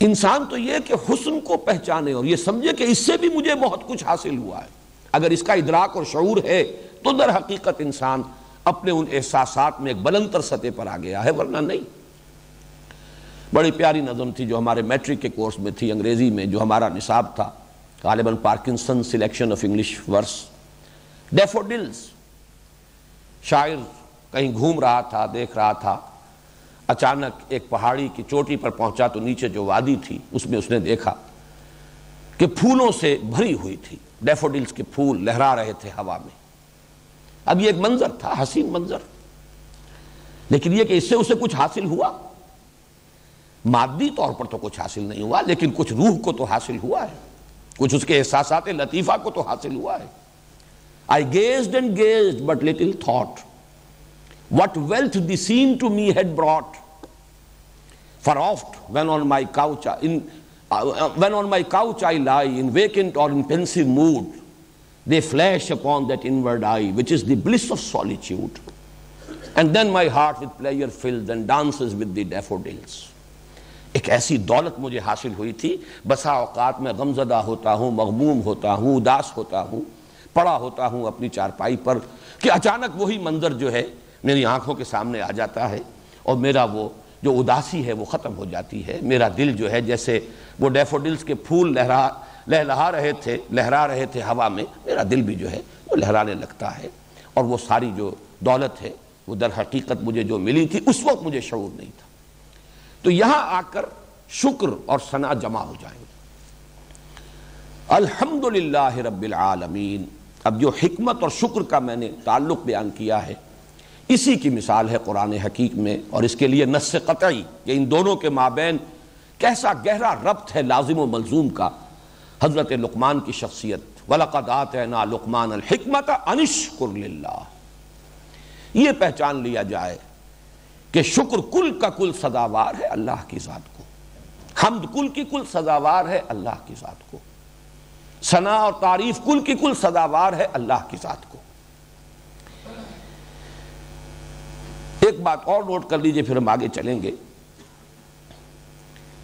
Speaker 1: انسان تو یہ کہ حسن کو پہچانے اور یہ سمجھے کہ اس سے بھی مجھے بہت کچھ حاصل ہوا ہے۔ اگر اس کا ادراک اور شعور ہے تو در حقیقت انسان اپنے ان احساسات میں ایک بلندر سطح پر آ گیا ہے، ورنہ نہیں۔ بڑی پیاری نظم تھی جو ہمارے میٹرک کے کورس میں تھی، انگریزی میں، جو ہمارا نصاب تھا۔ غالباً Parkinson selection of English verse. Daffodils, شاعر کہیں گھوم رہا تھا، دیکھ رہا تھا۔ اچانک ایک پہاڑی کی چوٹی پر پہنچا تو نیچے جو وادی تھی، اس میں اس نے دیکھا کہ پھولوں سے بھری ہوئی تھی۔ ڈیفوڈلز کے پھول لہرا رہے تھے ہوا میں۔ اب یہ ایک منظر تھا، حسین منظر۔ لیکن یہ کہ اس سے اسے کچھ حاصل ہوا۔ مادی طور پر تو کچھ حاصل نہیں ہوا، لیکن کچھ روح کو تو حاصل ہوا ہے۔ کچھ اس کے احساسات لطیفہ کو تو حاصل ہوا ہے۔ I gazed and gazed but little thought what wealth the scene to me had brought oft when on my couch when on my couch I lie in vacant or in pensive mood they flash upon that inward eye which is the bliss of solitude. And then my heart with pleasure fills and dances with the daffodils. ایک ایسی دولت مجھے حاصل ہوئی تھی، بسا اوقات میں غمزدہ ہوتا ہوں، مغموم ہوتا ہوں، اداس ہوتا ہوں، پڑا ہوتا ہوں اپنی چارپائی پر کہ اچانک وہی منظر جو ہے میری آنکھوں کے سامنے آ جاتا ہے اور میرا وہ جو اداسی ہے وہ ختم ہو جاتی ہے، میرا دل جو ہے جیسے وہ ڈیفوڈلز کے پھول لہرا لہلہا رہے تھے، لہرا رہے تھے ہوا میں، میرا دل بھی جو ہے وہ لہرانے لگتا ہے اور وہ ساری جو دولت ہے، وہ در حقیقت مجھے جو ملی تھی، اس وقت مجھے شعور نہیں تھا۔ تو یہاں آ کر شکر اور ثنا جمع ہو جائیں گے الحمد رب العالمین۔ اب جو حکمت اور شکر کا میں نے تعلق بیان کیا ہے، اسی کی مثال ہے قرآن حقیق میں۔ اور اس کے لیے نس قطعی کہ ان دونوں کے مابین کیسا گہرا ربط ہے لازم و ملزوم کا۔ حضرت لقمان کی شخصیت۔ وَلَقَدْ آتَيْنَا لُقْمَانَ الْحِكْمَةَ أَنِشْكُرْ لِلَّهِ۔ یہ پہچان لیا جائے کہ شکر کل کا کل سزاوار ہے اللہ کی ذات کو۔ حمد کل کی کل سزاوار ہے اللہ کی ذات کو۔ ثنا اور تعریف کل کی کل سزاوار ہے اللہ کی ذات کو۔ ایک بات اور نوٹ کر لیجیے، پھر ہم آگے چلیں گے۔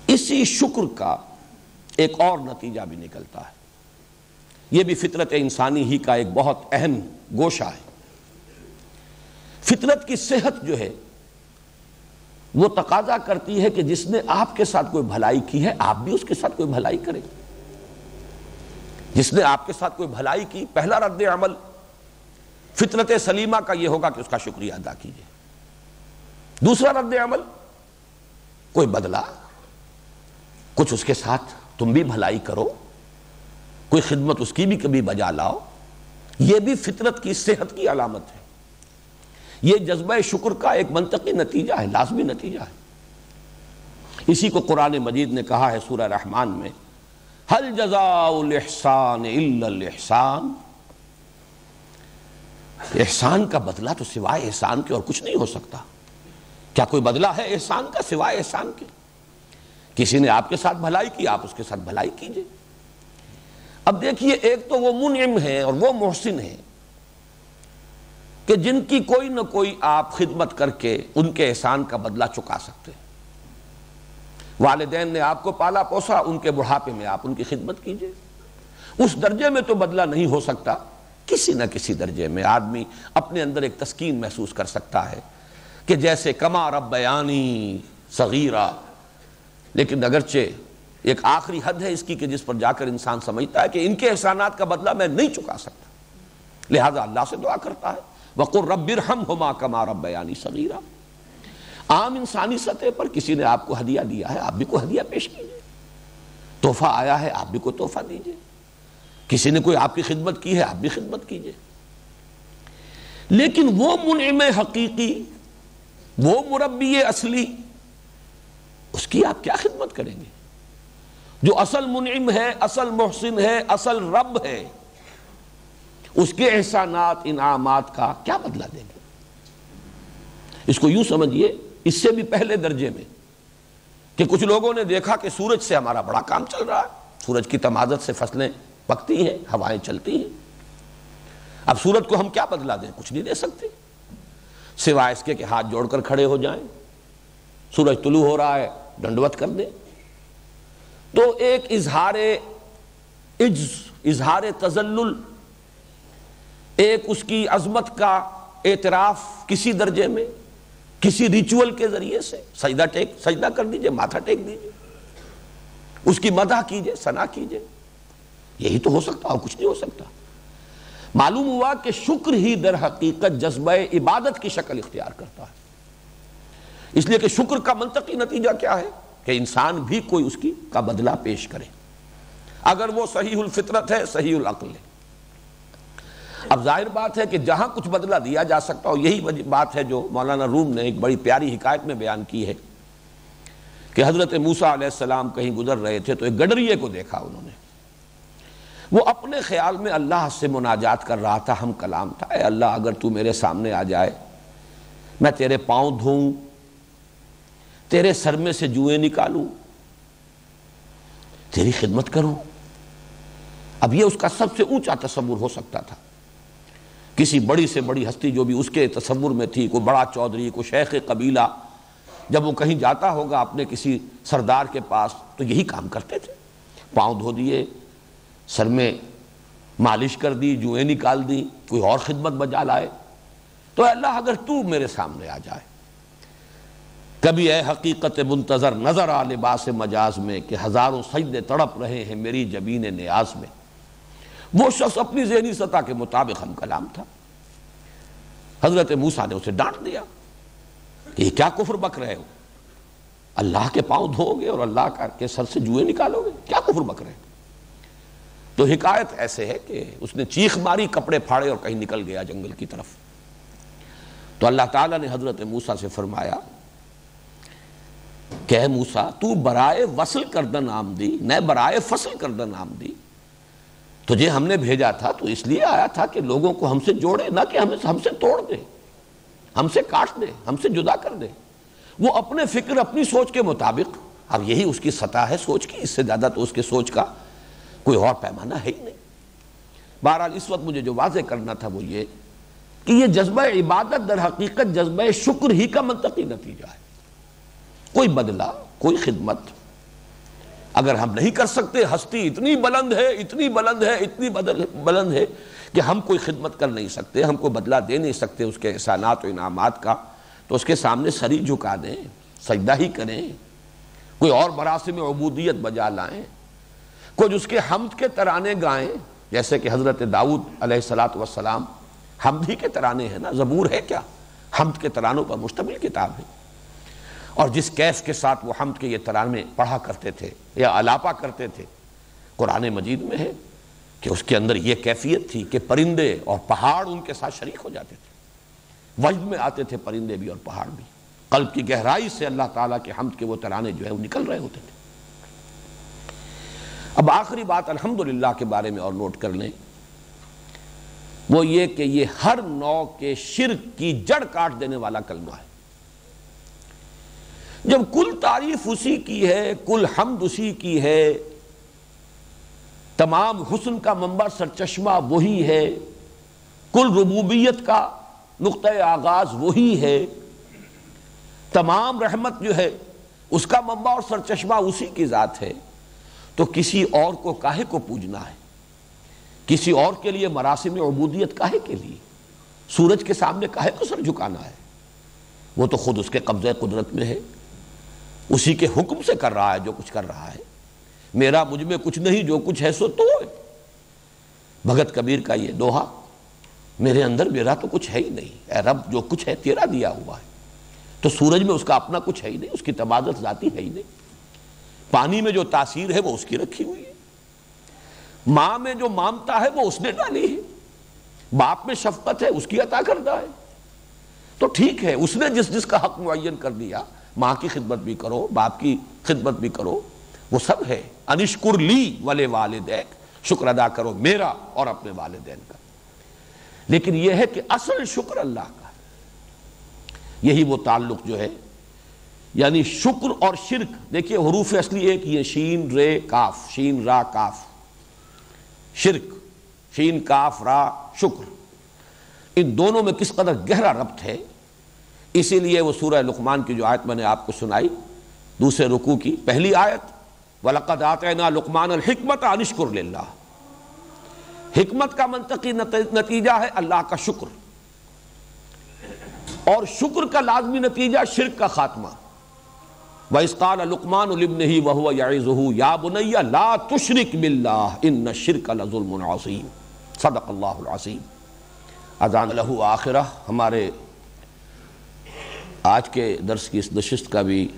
Speaker 1: اسی شکر کا ایک اور نتیجہ بھی نکلتا ہے۔ یہ بھی فطرت انسانی ہی کا ایک بہت اہم گوشہ ہے۔ فطرت کی صحت جو ہے، وہ تقاضا کرتی ہے کہ جس نے آپ کے ساتھ کوئی بھلائی کی ہے، آپ بھی اس کے ساتھ کوئی بھلائی کریں۔ جس نے آپ کے ساتھ کوئی بھلائی کی، پہلا رد عمل۔ فطرت سلیمہ کا یہ ہوگا کہ اس کا شکریہ ادا کیجیے دوسرا رد عمل، کوئی بدلہ۔ کچھ اس کے ساتھ تم بھی بھلائی کرو، کوئی خدمت اس کی بھی کبھی بجا لاؤ، یہ بھی فطرت کی، صحت کی علامت ہے۔ یہ جذبہ شکر کا ایک منطقی نتیجہ ہے، لازمی نتیجہ ہے۔ اسی کو قرآن مجید نے کہا ہے سورہ رحمان میں حل جزاء الاحسان الا الاحسان احسان کا بدلہ تو سوائے احسان کے اور کچھ نہیں ہو سکتا۔ کیا کوئی بدلہ ہے احسان کا سوائے احسان کے؟ کسی نے آپ کے ساتھ بھلائی کی، آپ اس کے ساتھ بھلائی کیجیے۔ اب دیکھیے، ایک تو وہ منعم ہے اور وہ محسن ہے کہ جن کی کوئی نہ کوئی آپ خدمت کر کے ان کے احسان کا بدلہ چکا سکتے ہیں۔ والدین نے آپ کو پالا پوسا، ان کے بڑھاپے میں آپ ان کی خدمت کیجیے۔ اس درجے میں تو بدلہ نہیں ہو سکتا، کسی نہ کسی درجے میں آدمی اپنے اندر ایک تسکین محسوس کر سکتا ہے کہ جیسے کما رب بیانی صغیرہ لیکن اگرچہ ایک آخری حد ہے اس کی کہ جس پر جا کر انسان سمجھتا ہے کہ ان کے احسانات کا بدلہ میں نہیں چکا سکتا۔ لہذا اللہ سے دعا کرتا ہے۔ وقر رب برہم ہما کما رب بیانی صغیرہ عام انسانی سطح پر کسی نے آپ کو ہدیہ دیا ہے، آپ بھی کوئی ہدیہ پیش کیجیے۔ تحفہ آیا ہے، آپ بھی کوئی تحفہ دیجیے۔ کسی نے کوئی آپ کی خدمت کی ہے، آپ بھی خدمت کیجیے۔ لیکن وہ منعم حقیقی، وہ مربی اصلی اس کی آپ کیا خدمت کریں گے؟ جو اصل منعم ہے، اصل محسن ہے، اصل رب ہے، اس کے احسانات، انعامات کا کیا بدلہ دیں گے؟ اس کو یوں سمجھیے، اس سے بھی پہلے درجے میں کہ کچھ لوگوں نے دیکھا کہ سورج سے ہمارا بڑا کام چل رہا ہے۔ سورج کی تمازت سے فصلیں پکتی ہیں، ہوائیں چلتی ہیں۔ اب سورج کو ہم کیا بدلا دیں؟ کچھ نہیں دے سکتے۔ سوائے اس کے کہ ہاتھ جوڑ کر کھڑے ہو جائیں۔ سورج طلوع ہو رہا ہے۔ ڈنڈوت کر دیں تو ایک اظہار عجز، اظہار تزلل ایک اس کی عظمت کا اعتراف کسی درجے میں، کسی ریچول کے ذریعے سے۔ سجدہ ٹیک، سجدہ کر دیجیے، ماتھا ٹیک دیجیے۔ اس کی مدح کیجیے سنا کیجیے۔ یہی تو ہو سکتا، اور کچھ نہیں ہو سکتا۔ معلوم ہوا کہ شکر ہی در حقیقت جذبہ عبادت کی شکل اختیار کرتا ہے۔ اس لیے کہ شکر کا منطقی نتیجہ کیا ہے کہ انسان بھی کوئی اس کی کا بدلہ پیش کرے۔ اگر وہ صحیح الفطرت ہے، صحیح العقل ہے۔ اب ظاہر بات ہے کہ جہاں کچھ بدلہ دیا جا سکتا ہو یہی بات ہے جو مولانا روم نے ایک بڑی پیاری حکایت میں بیان کی ہے کہ حضرت موسیٰ علیہ السلام کہیں گزر رہے تھے تو ایک گڈریے کو دیکھا انہوں نے۔ وہ اپنے خیال میں اللہ سے مناجات کر رہا تھا، ہم کلام تھا۔ اے اللہ، اگر تو میرے سامنے آ جائے، میں تیرے پاؤں دھوؤں تیرے سر میں سے جوئیں نکالوں، تیری خدمت کروں۔ اب یہ اس کا سب سے اونچا تصور ہو سکتا تھا۔ کسی بڑی سے بڑی ہستی جو بھی اس کے تصور میں تھی، کوئی بڑا چودھری، کوئی شیخ قبیلہ، جب وہ کہیں جاتا ہوگا اپنے کسی سردار کے پاس، تو یہی کام کرتے تھے۔ پاؤں دھو دیے، سر میں مالش کر دی، جوئیں نکال دی، کوئی اور خدمت بجا لائے۔ تو اللہ، اگر تو میرے سامنے آ جائے کبھی اے حقیقت منتظر نظر آ لباس مجاز میں کہ ہزاروں سجدے تڑپ رہے ہیں میری جبین نیاز میں۔ وہ شخص اپنی ذہنی سطح کے مطابق ہم کلام تھا۔ حضرت موسیٰ نے اسے ڈانٹ دیا کہ یہ کیا کفر بک رہے ہو؟ اللہ کے پاؤں دھو گے اور اللہ کے سر سے جوئے نکالو گے؟ کیا کفر بک رہے تو حکایت ایسے ہے کہ اس نے چیخ ماری، کپڑے پھاڑے اور کہیں نکل گیا جنگل کی طرف۔ تو اللہ تعالیٰ نے حضرت موسیٰ سے فرمایا کہ موسیٰ، تو برائے وصل کردن آمدی نہ برائے فصل کردن آمدی تجھے ہم نے بھیجا تھا، تو اس لیے آیا تھا کہ لوگوں کو ہم سے جوڑے، نہ کہ ہمیں، ہم سے توڑ دے۔ ہم سے کاٹ دے، ہم سے جدا کر دے۔ وہ اپنے فکر، اپنی سوچ کے مطابق، اب یہی اس کی سطح ہے سوچ کی، اس سے زیادہ تو اس کے سوچ کا کوئی اور پیمانہ ہے ہی نہیں۔ بہرحال اس وقت مجھے جو واضح کرنا تھا وہ یہ کہ یہ جذبہ عبادت در حقیقت جذبہ شکر ہی کا منطقی نتیجہ ہے۔ کوئی بدلہ، کوئی خدمت۔ اگر ہم نہیں کر سکتے، ہستی اتنی بلند ہے، اتنی بلند ہے، اتنی بلند ہے کہ ہم کوئی خدمت کر نہیں سکتے، ہم کو بدلہ دے نہیں سکتے اس کے احسانات و انعامات کا۔ تو اس کے سامنے سری جھکا دیں، سجدہ ہی کریں۔ کوئی اور مراسم عبودیت بجا لائیں۔ کوئی اس کے حمد کے ترانے گائیں۔ جیسے کہ حضرت داؤد علیہ السلام حمد ہی کے ترانے ہیں نا زبور ہے کیا؟ حمد کے ترانوں پر مشتمل کتاب ہے۔ اور جس کیف کے ساتھ وہ حمد کے یہ ترانے پڑھا کرتے تھے یا علاپا کرتے تھے، قرآن مجید میں ہے کہ اس کے اندر یہ کیفیت تھی کہ پرندے اور پہاڑ ان کے ساتھ شریک ہو جاتے تھے۔ وجد میں آتے تھے پرندے بھی اور پہاڑ بھی۔ قلب کی گہرائی سے اللہ تعالیٰ کے حمد کے وہ ترانے جو ہے وہ نکل رہے ہوتے تھے۔ اب آخری بات الحمدللہ کے بارے میں اور نوٹ کر لیں۔ وہ یہ کہ یہ ہر نو کے شرک کی جڑ کاٹ دینے والا کلمہ ہے۔ جب کل تعریف اسی کی ہے، کل حمد اسی کی ہے، تمام حسن کا منبع سرچشمہ وہی ہے، کل ربوبیت کا نقطۂ آغاز وہی ہے، تمام رحمت جو ہے اس کا منبع اور سرچشمہ اسی کی ذات ہے۔ تو کسی اور کو کاہے کو پوجنا ہے؟ کسی اور کے لیے مراسم عبودیت کاہے کے لیے؟ سورج کے سامنے کاہے کو سر جھکانا ہے؟ وہ تو خود اس کے قبضہ قدرت میں ہے۔ اسی کے حکم سے کر رہا ہے جو کچھ کر رہا ہے۔ میرا مجھ میں کچھ نہیں، جو کچھ ہے سو تو۔ ہے بھگت کبیر کا یہ دوہا، میرے اندر میرا تو کچھ ہے ہی نہیں۔ اے رب، جو کچھ ہے تیرا دیا ہوا ہے۔ تو سورج میں اس کا اپنا کچھ ہے ہی نہیں، اس کی تبادت ذاتی ہے ہی نہیں۔ پانی میں جو تاثیر ہے، وہ اس کی رکھی ہوئی ہے۔ ماں میں جو مامتا ہے، وہ اس نے ڈالی ہے۔ باپ میں شفقت ہے، اس کی عطا کردہ ہے۔ تو ٹھیک ہے، اس نے جس جس کا حق معین کر دیا ماں کی خدمت بھی کرو، باپ کی خدمت بھی کرو، وہ سب ہے۔ انشکر لی والے والدین شکر ادا کرو میرا اور اپنے والدین کا۔ لیکن یہ ہے کہ اصل شکر اللہ کا۔ یہی وہ تعلق جو ہے یعنی شکر اور شرک۔ دیکھیے، حروف اصلی ایک، یہ شین، رے، کاف۔ شین، را، کاف۔ شرک۔ شین، کاف، را، شکر۔ ان دونوں میں کس قدر گہرا ربط ہے؟ اسی لیے وہ سورہ لقمان کی جو آیت میں نے آپ کو سنائی، دوسرے رکوع کی پہلی آیت، وَلَقَدْ آتَيْنَا لُقْمَانَ الْحِكْمَةَ عَنِشْكُرْ لِلَّهِ۔ حکمت کا منطقی نتیجہ ہے اللہ کا شکر۔ اور شکر کا لازمی نتیجہ شرک کا خاتمہ۔ وَإِذْ قَالَ لُقْمَانُ لِبْنِهِ وَهُوَ يَعِزُهُ يَا بُنَيَّ لَا تُشْرِكْ بِاللَّهِ إِنَّ الشِّرْكَ لَظُلْمٌ عَظِيمٌ۔ صدق اللہ العظیم۔ اذان لہو آخرہ، ہمارے آج کے درس کی اس نشست کا بھی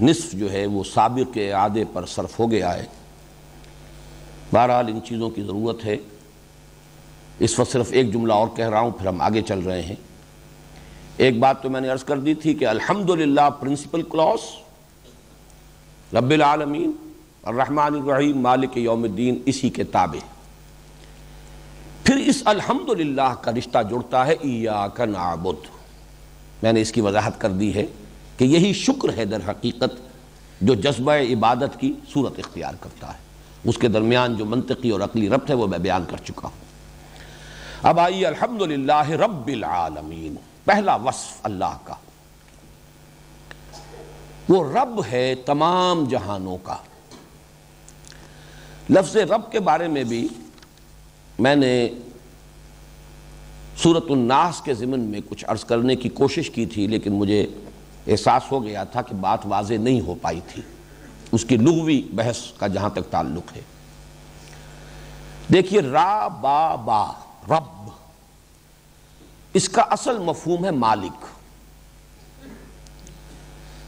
Speaker 1: نصف جو ہے وہ سابق کے اعادے پر صرف ہو گیا ہے۔ بہرحال ان چیزوں کی ضرورت ہے۔ اس وقت صرف ایک جملہ اور کہہ رہا ہوں، پھر ہم آگے چل رہے ہیں۔ ایک بات تو میں نے عرض کر دی تھی کہ الحمدللہ پرنسپل کلاس، رب العالمین، الرحمن الرحیم، مالک یوم الدین، اسی کے تابع۔ پھر اس الحمدللہ کا رشتہ جڑتا ہے، ایاک نعبد۔ میں نے اس کی وضاحت کر دی ہے کہ یہی شکر ہے در حقیقت جو جذبہ عبادت کی صورت اختیار کرتا ہے۔ اس کے درمیان جو منطقی اور عقلی ربط ہے وہ میں بیان کر چکا ہوں۔ اب آئیے الحمدللہ رب العالمین، پہلا وصف اللہ کا۔ وہ رب ہے تمام جہانوں کا۔ لفظ رب کے بارے میں بھی میں نے صورت الناس کے ضمن میں کچھ عرض کرنے کی کوشش کی تھی، لیکن مجھے احساس ہو گیا تھا کہ بات واضح نہیں ہو پائی تھی۔ اس کی لغوی بحث کا جہاں تک تعلق ہے۔ دیکھیے، را، با با، رب۔ اس کا اصل مفہوم ہے مالک۔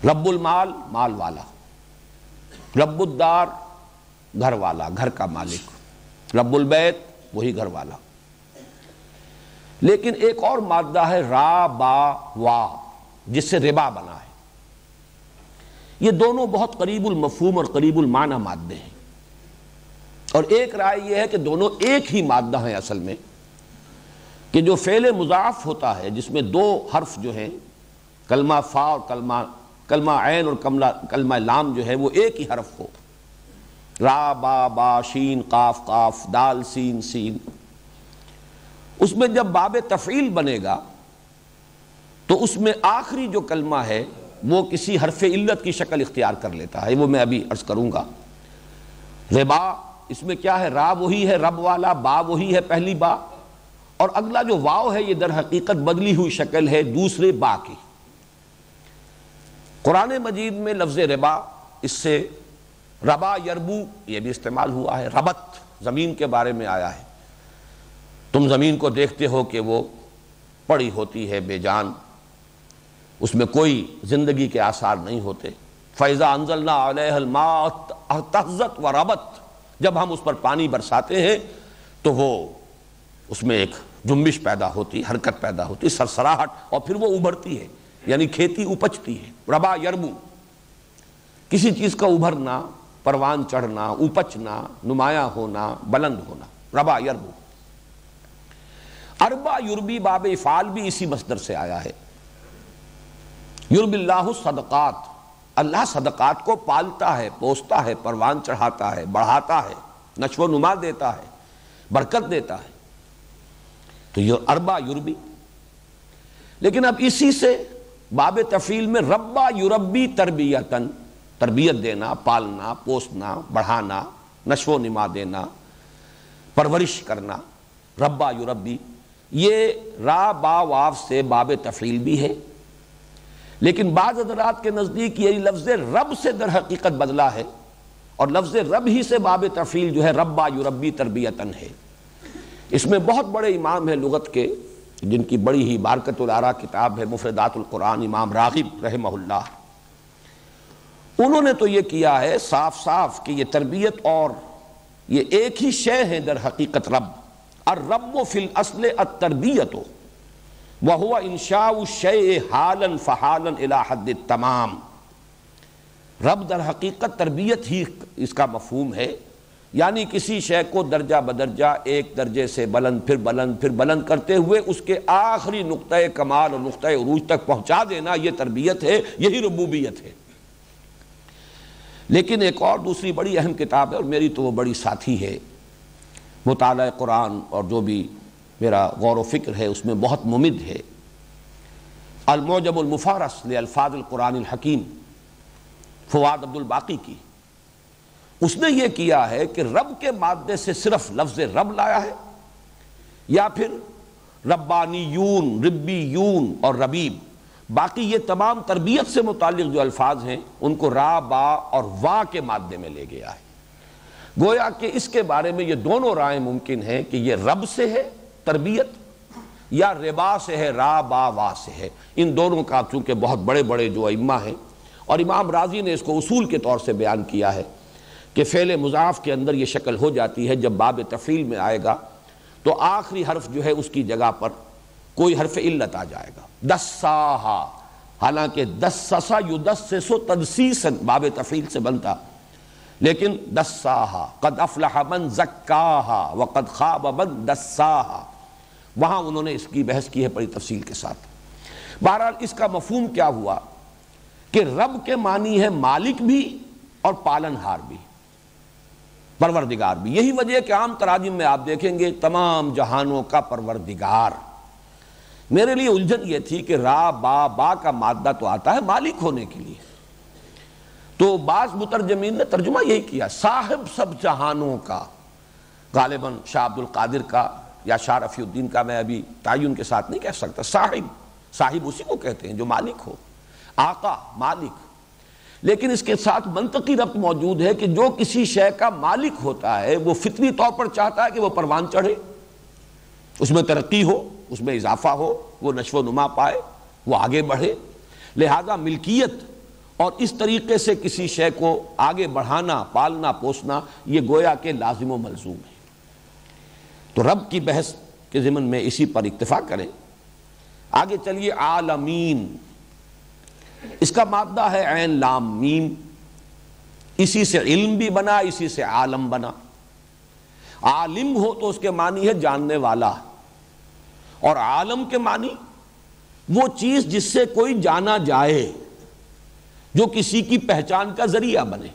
Speaker 1: رب المال، مال والا۔ رب الدار، گھر والا، گھر کا مالک۔ رب البیت، وہی گھر والا۔ لیکن ایک اور مادہ ہے را با وا، جس سے ربا بنا ہے۔ یہ دونوں بہت قریب المفہوم اور قریب المعنی مادے ہیں۔ اور ایک رائے یہ ہے کہ دونوں ایک ہی مادہ ہیں اصل میں، کہ جو فعل مضاف ہوتا ہے، جس میں دو حرف جو ہیں، کلمہ فا اور کلمہ کلمہ عین اور کلمہ لام جو ہے، وہ ایک ہی حرف ہو۔ را، با با، شین، قاف قاف، دال، سین سین۔ اس میں جب باب تفعیل بنے گا، تو اس میں آخری جو کلمہ ہے، وہ کسی حرف علت کی شکل اختیار کر لیتا ہے، وہ میں ابھی عرض کروں گا۔ ربا اس میں کیا ہے؟ را وہی ہے، رب والا، با وہی ہے پہلی با۔ اور اگلا جو واؤ ہے، یہ در حقیقت بدلی ہوئی شکل ہے دوسرے با کی۔ قرآن مجید میں لفظ ربا، اس سے ربا یربو، یہ بھی استعمال ہوا ہے ربت زمین کے بارے میں آیا ہے۔ تم زمین کو دیکھتے ہو کہ وہ پڑی ہوتی ہے بے جان۔ اس میں کوئی زندگی کے آثار نہیں ہوتے۔ فیضا انزلنا علیہ الماء و ربت جب ہم اس پر پانی برساتے ہیں تو وہ اس میں ایک جنبش پیدا ہوتی، حرکت پیدا ہوتی، سرسراہٹ، اور پھر وہ ابھرتی ہے یعنی کھیتی اپچتی ہے۔ ربا یربو۔ کسی چیز کا ابھرنا، پروان چڑھنا اپچنا نمایاں ہونا، بلند ہونا، ربا یربو۔ اربا یوربی باب افعال بھی اسی مصدر سے آیا ہے۔ یورب اللہ صدقات اللہ صدقات کو پالتا ہے، پوستا ہے، پروان چڑھاتا ہے، بڑھاتا ہے، نشو و نما دیتا ہے، برکت دیتا ہے۔ تو یہ اربا یوربی۔ لیکن اب اسی سے باب تفیل میں ربا یوربی تربیتن تربیت دینا، پالنا، پوسنا، بڑھانا، نشو و نما دینا، پرورش کرنا، ربا یوربی۔ یہ را با واف سے باب تفعیل بھی ہے۔ لیکن بعض حضرات کے نزدیک یہ لفظ رب سے در حقیقت بدلا ہے اور لفظ رب ہی سے باب تفعیل جو ہے ربا یوربی تربیتن ہے۔ اس میں بہت بڑے امام ہیں لغت کے، جن کی بڑی ہی بارکت العرا کتاب ہے، مفردات القرآن امام راغب رحمہ اللہ۔ انہوں نے تو یہ کیا ہے صاف صاف کہ یہ تربیت اور یہ ایک ہی شے ہیں در حقیقت رب۔ الرب فی الاصل التربیت وهو انشاء الشیء حالا فحالا الى حد التمام. رب در حقیقت تربیت ہی اس کا مفہوم ہے. یعنی کسی شے کو درجہ بدرجہ ایک درجے سے بلند پھر بلند پھر بلند کرتے ہوئے اس کے آخری نقطۂ کمال اور نقطۂ عروج تک پہنچا دینا یہ تربیت ہے، یہی ربوبیت ہے. لیکن ایک اور دوسری بڑی اہم کتاب ہے اور میری تو وہ بڑی ساتھی ہے مطالعہ قرآن اور جو بھی میرا غور و فکر ہے، اس میں بہت ممد ہے۔ الموجب المفارس الفاظ القرآن الحکیم، فواد عبد الباقی کی۔ اس نے یہ کیا ہے کہ رب کے مادے سے صرف لفظ رب لایا ہے یا پھر ربانی یون ربی یون اور ربیب۔ باقی یہ تمام تربیت سے متعلق جو الفاظ ہیں، ان کو را، با اور وا کے مادے میں لے گیا ہے۔ گویا کہ اس کے بارے میں یہ دونوں رائے ممکن ہیں کہ یہ رب سے ہے تربیت یا ربا سے ہے، را با وا سے ہے۔ ان دونوں کا چونکہ بہت بڑے بڑے جو ائمہ ہیں۔ اور امام راضی نے اس کو اصول کے طور سے بیان کیا ہے کہ فعل مضاف کے اندر یہ شکل ہو جاتی ہے، جب باب تفیل میں آئے گا تو آخری حرف جو ہے اس کی جگہ پر کوئی حرف علت آ جائے گا۔ دساہا حالانکہ دسسا یو دس سے سو تدسیسن باب تفیل سے بنتا۔ لیکن دساہا، قد افلح من زکاہا وقد خواب من دساہا۔ وہاں انہوں نے اس کی بحث کی ہے بڑی تفصیل کے ساتھ۔ بہرحال اس کا مفہوم کیا ہوا کہ رب کے معنی ہے مالک بھی اور پالن ہار بھی، پروردگار بھی۔ یہی وجہ کہ عام تراجم میں آپ دیکھیں گے تمام جہانوں کا پروردگار۔ میرے لیے الجھن یہ تھی کہ را با با کا مادہ تو آتا ہے مالک ہونے کے لیے۔ تو بعض مترجمین نے ترجمہ یہی کیا، صاحب سب جہانوں کا، غالباً شاہ عبد القادر کا یا شاہ رفیع الدین کا میں ابھی تعین کے ساتھ نہیں کہہ سکتا، صاحب صاحب اسی کو کہتے ہیں جو مالک ہو، آقا، مالک۔ لیکن اس کے ساتھ منطقی ربط موجود ہے کہ جو کسی شے کا مالک ہوتا ہے، وہ فطری طور پر چاہتا ہے کہ وہ پروان چڑھے۔ اس میں ترقی ہو، اس میں اضافہ ہو، وہ نشو و نما پائے، وہ آگے بڑھے۔ لہذا ملکیت اور اس طریقے سے کسی شے کو آگے بڑھانا، پالنا، پوسنا، یہ گویا کے لازم و ملزوم ہے۔ تو رب کی بحث کے ضمن میں اسی پر اکتفا کریں۔ آگے چلیے، عالمین۔ اس کا مادہ ہے عین لام میم۔ اسی سے علم بھی بنا، اسی سے عالم بنا۔ عالم ہو تو اس کے معنی ہے جاننے والا۔ اور عالم کے معنی وہ چیز جس سے کوئی جانا جائے۔ جو کسی کی پہچان کا ذریعہ بنے۔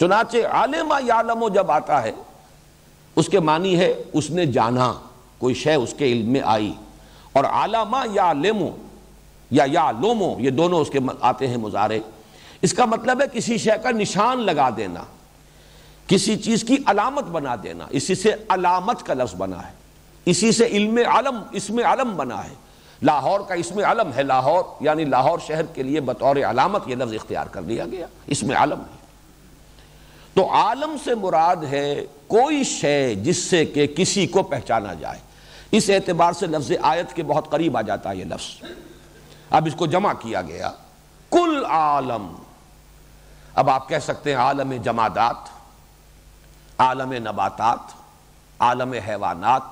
Speaker 1: چنانچہ عالم یا جب آتا ہے، اس کے معنی ہے اس نے جانا، کوئی شے اس کے علم میں آئی۔ اور علامہ یا لیمو یا یا لومو یہ دونوں اس کے آتے ہیں مظاہرے۔ اس کا مطلب ہے کسی شے کا نشان لگا دینا، کسی چیز کی علامت بنا دینا۔ اسی سے علامت کا لفظ بنا ہے۔ اسی سے علم علم اس میں علم بنا ہے۔ لاہور کا اس میں علم ہے، لاہور یعنی لاہور شہر کے لیے بطور علامت یہ لفظ اختیار کر لیا گیا، اس میں علم ہے۔ تو عالم سے مراد ہے کوئی شے جس سے کہ کسی کو پہچانا جائے۔ اس اعتبار سے لفظ آیت کے بہت قریب آ جاتا ہے یہ لفظ۔ اب اس کو جمع کیا گیا۔ کل عالم۔ اب آپ کہہ سکتے ہیں عالم جمادات، عالم نباتات، عالم حیوانات،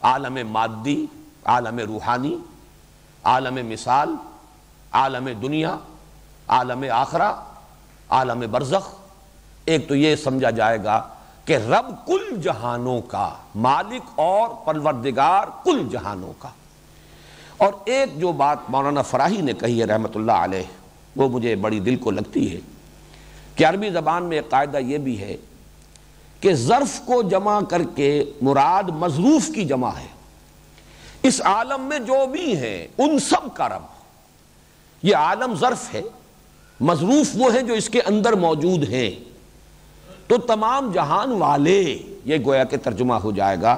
Speaker 1: عالم مادی عالم روحانی، عالم مثال، عالم دنیا، عالم آخرہ، عالم برزخ۔ ایک تو یہ سمجھا جائے گا کہ رب کل جہانوں کا، مالک اور پروردگار کل جہانوں کا۔ اور ایک جو بات مولانا فراہی نے کہی ہے رحمت اللہ علیہ، وہ مجھے بڑی دل کو لگتی ہے۔ کہ عربی زبان میں ایک قاعدہ یہ بھی ہے کہ ظرف کو جمع کر کے مراد مضروف کی جمع ہے۔ اس عالم میں جو بھی ہیں، ان سب کا رب۔ یہ عالم ظرف ہے مضروف وہ ہیں جو اس کے اندر موجود ہیں۔ تو تمام جہان والے، یہ گویا کہ ترجمہ ہو جائے گا،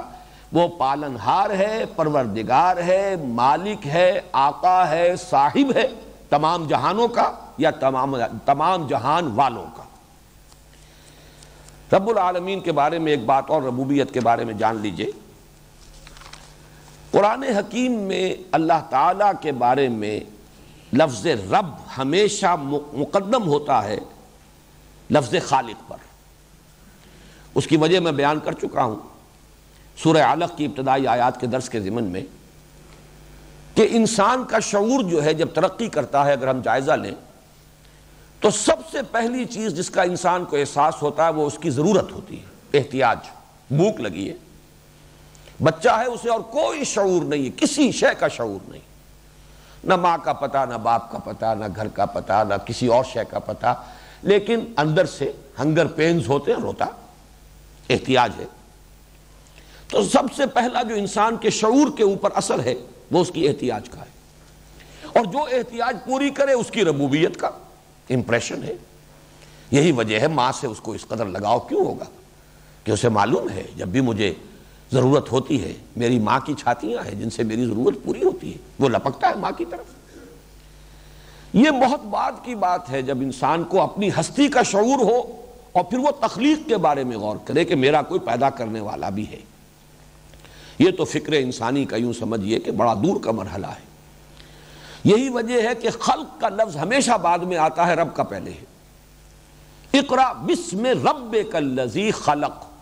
Speaker 1: وہ پالن ہار ہے، پروردگار ہے، مالک ہے، آقا ہے، صاحب ہے، تمام جہانوں کا یا تمام تمام جہان والوں کا۔ رب العالمین کے بارے میں ایک بات اور، ربوبیت کے بارے میں جان لیجیے۔ قرآن حکیم میں اللہ تعالیٰ کے بارے میں لفظ رب ہمیشہ مقدم ہوتا ہے لفظ خالق پر۔ اس کی وجہ میں بیان کر چکا ہوں سورہ علق کی ابتدائی آیات کے درس کے ضمن میں کہ انسان کا شعور جو ہے جب ترقی کرتا ہے، اگر ہم جائزہ لیں، تو سب سے پہلی چیز جس کا انسان کو احساس ہوتا ہے وہ اس کی ضرورت ہوتی ہے، احتیاج، بھوک لگی ہے۔ بچہ ہے اسے اور کوئی شعور نہیں ہے کسی شے کا شعور نہیں۔ نہ ماں کا پتہ نہ باپ کا پتہ نہ گھر کا پتہ نہ کسی اور شے کا پتہ لیکن اندر سے ہنگر پینز ہوتے ہیں، روتا احتیاج ہے۔ تو سب سے پہلا جو انسان کے شعور کے اوپر اثر ہے، وہ اس کی احتیاج کا ہے۔ اور جو احتیاج پوری کرے، اس کی ربوبیت کا امپریشن ہے۔ یہی وجہ ہے، ماں سے اس کو اس قدر لگاؤ کیوں ہوگا؟ کہ اسے معلوم ہے، جب بھی مجھے ضرورت ہوتی ہے۔ میری ماں کی چھاتیاں ہیں جن سے میری ضرورت پوری ہوتی ہے۔ وہ لپکتا ہے ماں کی طرف۔ یہ بہت بعد کی بات ہے جب انسان کو اپنی ہستی کا شعور ہو اور پھر وہ تخلیق کے بارے میں غور کرے کہ میرا کوئی پیدا کرنے والا بھی ہے۔ یہ تو فکر انسانی کا یوں سمجھئے کہ بڑا دور کا مرحلہ ہے۔ یہی وجہ ہے کہ خلق کا لفظ ہمیشہ بعد میں آتا ہے، رب کا پہلے ہے۔ اقرا بسم رب کلزی خلق۔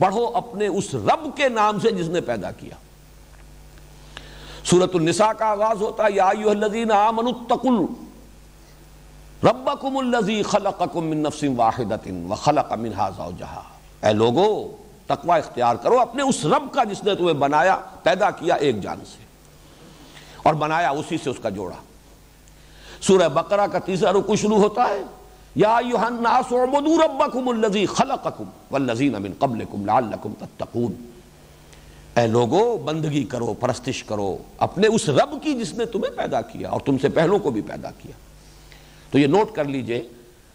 Speaker 1: پڑھو اپنے اس رب کے نام سے جس نے پیدا کیا۔ سورت النساء کا آغاز ہوتا ہے، یا الذین آمنوا اتقوا ربکم الذی خلقکم من نفس واحدت وخلق منها زوجها اے لوگو، تقوی اختیار کرو، اپنے اس رب کا جس نے تمہیں بنایا، پیدا کیا ایک جان سے، اور بنایا اسی سے اس کا جوڑا۔ سورہ بقرہ کا تیسرا رکو شروع ہوتا ہے۔ یا ایوہ الناس اعبدوا ربکم الذی خلقکم والذین من قبلکم لعلکم تتقون۔ اے لوگو، بندگی کرو، پرستش کرو، اپنے اس رب کی جس نے تمہیں پیدا کیا اور تم سے پہلوں کو بھی پیدا کیا۔ تو یہ نوٹ کر لیجیے،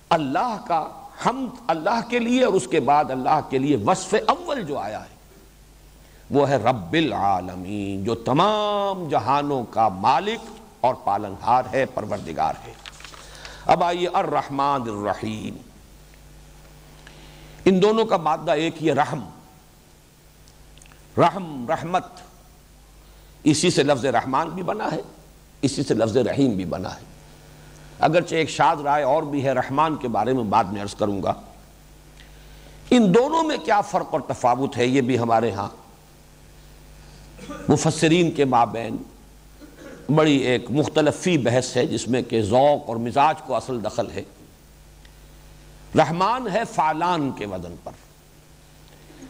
Speaker 1: اللہ کا ہم اللہ کے لیے اور اس کے بعد اللہ کے لیے وصف اول جو آیا ہے، وہ ہے رب العالمین، جو تمام جہانوں کا مالک اور پالنہار ہے، پروردگار ہے۔ اب آئیے الرحمن الرحیم ان دونوں کا مادہ ایک ہی ہے، رحم۔ رحم، رحمت۔ اسی سے لفظ رحمان بھی بنا ہے، اسی سے لفظ رحیم بھی بنا ہے۔ اگرچہ ایک شاد رائے اور بھی ہے، رحمان کے بارے میں بعد میں عرض کروں گا۔ ان دونوں میں کیا فرق اور تفاوت ہے؟ یہ بھی ہمارے ہاں۔ مفسرین کے مابین بڑی ایک مختلفی بحث ہے جس میں کہ ذوق اور مزاج کو اصل دخل ہے۔ رحمان ہے فالان کے وزن پر۔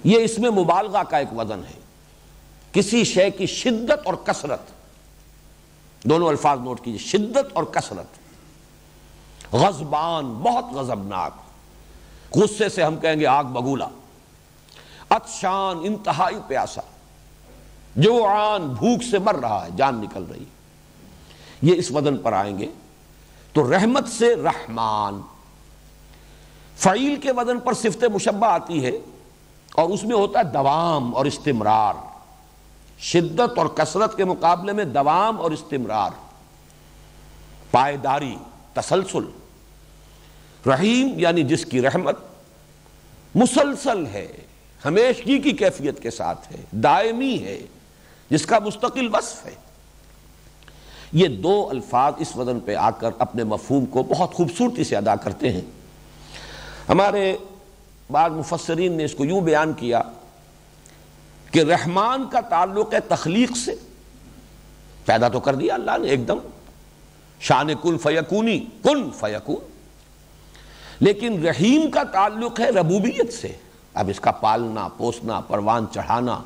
Speaker 1: یہ اس میں مبالغہ کا ایک وزن ہے۔ کسی شے کی شدت اور کثرت۔ دونوں الفاظ نوٹ کیجیے۔ شدت اور کثرت۔ غزبان بہت غزبناک غصے سے ہم کہیں گے آگ بگولا۔ اتشان انتہائی پیاسا۔ جو آن بھوک سے مر رہا ہے، جان نکل رہی ہے۔ یہ اس وزن پر آئیں گے۔ تو رحمت سے رحمان۔ فعیل کے وزن پر صفت مشبہ آتی ہے اور اس میں ہوتا ہے دوام اور استمرار۔ شدت اور کثرت کے مقابلے میں دوام اور استمرار۔ پائیداری، تسلسل۔ رحیم یعنی جس کی رحمت مسلسل ہے، ہمیشگی کی کیفیت کے ساتھ ہے، دائمی ہے، جس کا مستقل وصف ہے۔ یہ دو الفاظ اس وزن پہ آ کر اپنے مفہوم کو بہت خوبصورتی سے ادا کرتے ہیں۔ ہمارے بعض مفسرین نے اس کو یوں بیان کیا کہ رحمان کا تعلق ہے تخلیق سے۔ پیدا تو کر دیا اللہ نے ایک دم۔ شان کن فیکونی، کن فیکون۔ لیکن رحیم کا تعلق ہے ربوبیت سے۔ اب اس کا پالنا، پوسنا، پروان چڑھانا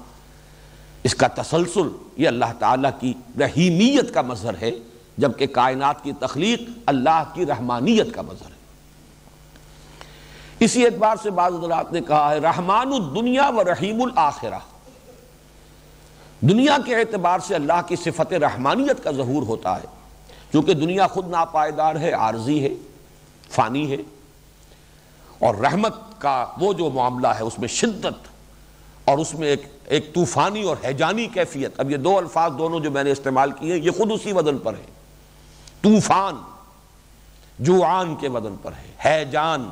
Speaker 1: اس کا تسلسل یہ اللہ تعالیٰ کی رحیمیت کا مظہر ہے، جبکہ کائنات کی تخلیق اللہ کی رحمانیت کا مظہر ہے۔ اسی اعتبار سے بعض حضرات نے کہا ہے، رحمان الدنیا و رحیم الآخرہ دنیا کے اعتبار سے اللہ کی صفت رحمانیت کا ظہور ہوتا ہے کیونکہ دنیا خود ناپائیدار ہے، عارضی ہے، فانی ہے۔ اور رحمت کا وہ جو معاملہ ہے، اس میں شدت اور اس میں ایک ایک طوفانی اور حیجانی کیفیت. اب یہ دو الفاظ دونوں جو میں نے استعمال کیے یہ خود اسی وزن پر ہے. طوفان جوعان کے وزن پر ہے. حیجان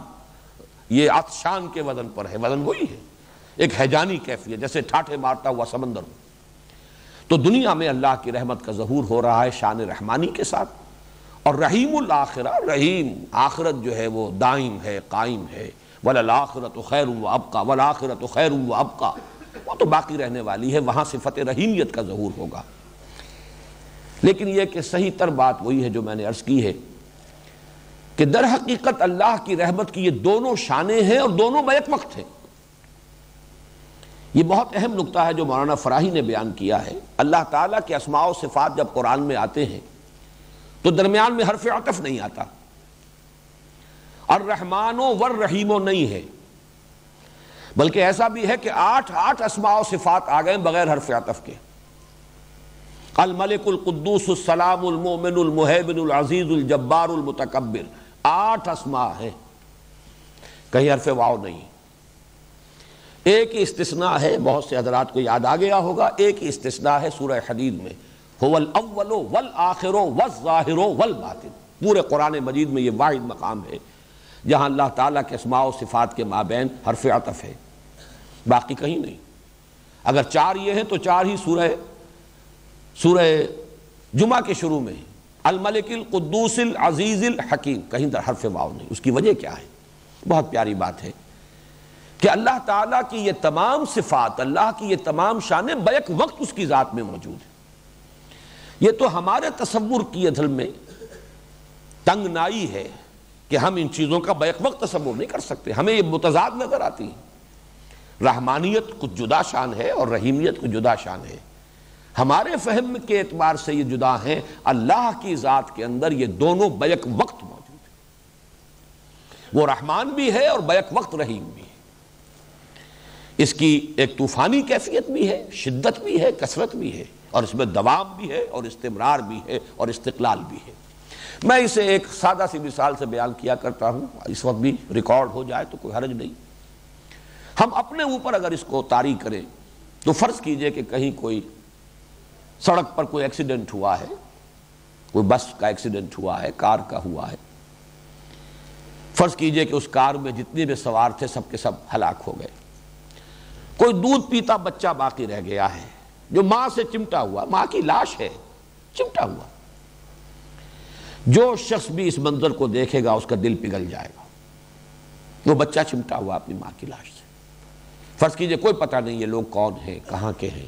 Speaker 1: یہ عطشان کے وزن پر ہے. وزن وہی ہے. ایک حیجانی کیفیت، جیسے ٹھاٹھے مارتا ہوا سمندر ہو تو دنیا میں اللہ کی رحمت کا ظہور ہو رہا ہے شان رحمانی کے ساتھ. اور رحیم الآخرہ رحیم، آخرت جو ہے وہ دائم ہے، قائم ہے. ولاخرت و خیر و ابقا ولاخرت و خیر و ابقا وہ تو باقی رہنے والی ہے، وہاں صفت رحیمیت کا ظہور ہوگا۔ لیکن یہ کہ صحیح تر بات وہی ہے جو میں نے عرض کی ہے کہ در حقیقت اللہ کی رحمت کی یہ دونوں شانے ہیں اور دونوں بیک وقت ہیں۔ یہ بہت اہم نقطہ ہے جو مولانا فراہی نے بیان کیا ہے۔ اللہ تعالیٰ کے اسماع و صفات جب قرآن میں آتے ہیں تو درمیان میں حرف عطف نہیں آتا۔ اور رحمان و ور رحیم نہیں ہے۔ بلکہ ایسا بھی ہے کہ آٹھ آٹھ اسماع و صفات آ گئے بغیر حرف عطف کے۔ الملک القدوس السلام المومن المحبن العزیز الجبار المتکبر۔ آٹھ اسماء ہیں۔ کہیں حرف واؤ نہیں۔ ایک ہی استثناء ہے، بہت سے حضرات کو یاد آ گیا ہوگا۔ ایک ہی استثناء ہے سورہ حدید میں۔ پورے قرآن مجید میں یہ واحد مقام ہے۔ جہاں اللہ تعالیٰ کے اسماء و صفات کے مابین حرف عطف ہے۔ باقی کہیں نہیں۔ اگر چار یہ ہیں تو چار ہی سورہ سورہ جمعہ کے شروع میں الملک القدوس العزیز الحکیم۔ کہیں در حرف واؤ نہیں۔ اس کی وجہ کیا ہے؟ بہت پیاری بات ہے کہ اللہ تعالیٰ کی یہ تمام صفات، اللہ کی یہ تمام شانیں بیک وقت اس کی ذات میں موجود ہیں۔ یہ تو ہمارے تصور کی ادھل میں تنگ نائی ہے۔ کہ ہم ان چیزوں کا بیک وقت تصور نہیں کر سکتے۔ ہمیں یہ متضاد نظر آتی ہیں۔ رحمانیت کچھ جدا شان ہے اور رحیمیت کچھ جدا شان ہے۔ ہمارے فہم کے اعتبار سے یہ جدا ہیں۔ اللہ کی ذات کے اندر یہ دونوں بیک وقت موجود ہیں۔ وہ رحمان بھی ہے اور بیک وقت رحیم بھی ہے۔ اس کی ایک طوفانی کیفیت بھی ہے، شدت بھی ہے، کثرت بھی ہے اور اس میں دوام بھی ہے اور استمرار بھی ہے اور استقلال بھی ہے۔ میں اسے ایک سادہ سی مثال سے بیان کیا کرتا ہوں، اس وقت بھی ریکارڈ ہو جائے تو کوئی حرج نہیں۔ ہم اپنے اوپر اگر اس کو طاری کریں تو فرض کیجیے کہ کہیں کوئی سڑک پر کوئی ایکسیڈنٹ ہوا ہے، کوئی بس کا ایکسیڈنٹ ہوا ہے، کار کا ہوا ہے۔ فرض کیجیے کہ اس کار میں جتنے بھی سوار تھے، سب کے سب ہلاک ہو گئے۔ کوئی دودھ پیتا بچہ باقی رہ گیا ہے، جو ماں سے چمٹا ہوا، ماں کی لاش ہے، چمٹا ہوا۔ جو شخص بھی اس منظر کو دیکھے گا، اس کا دل پگھل جائے گا۔ وہ بچہ چمٹا ہوا اپنی ماں کی لاش سے۔ فرض کیجیے، کوئی پتہ نہیں یہ لوگ کون ہیں، کہاں کے ہیں۔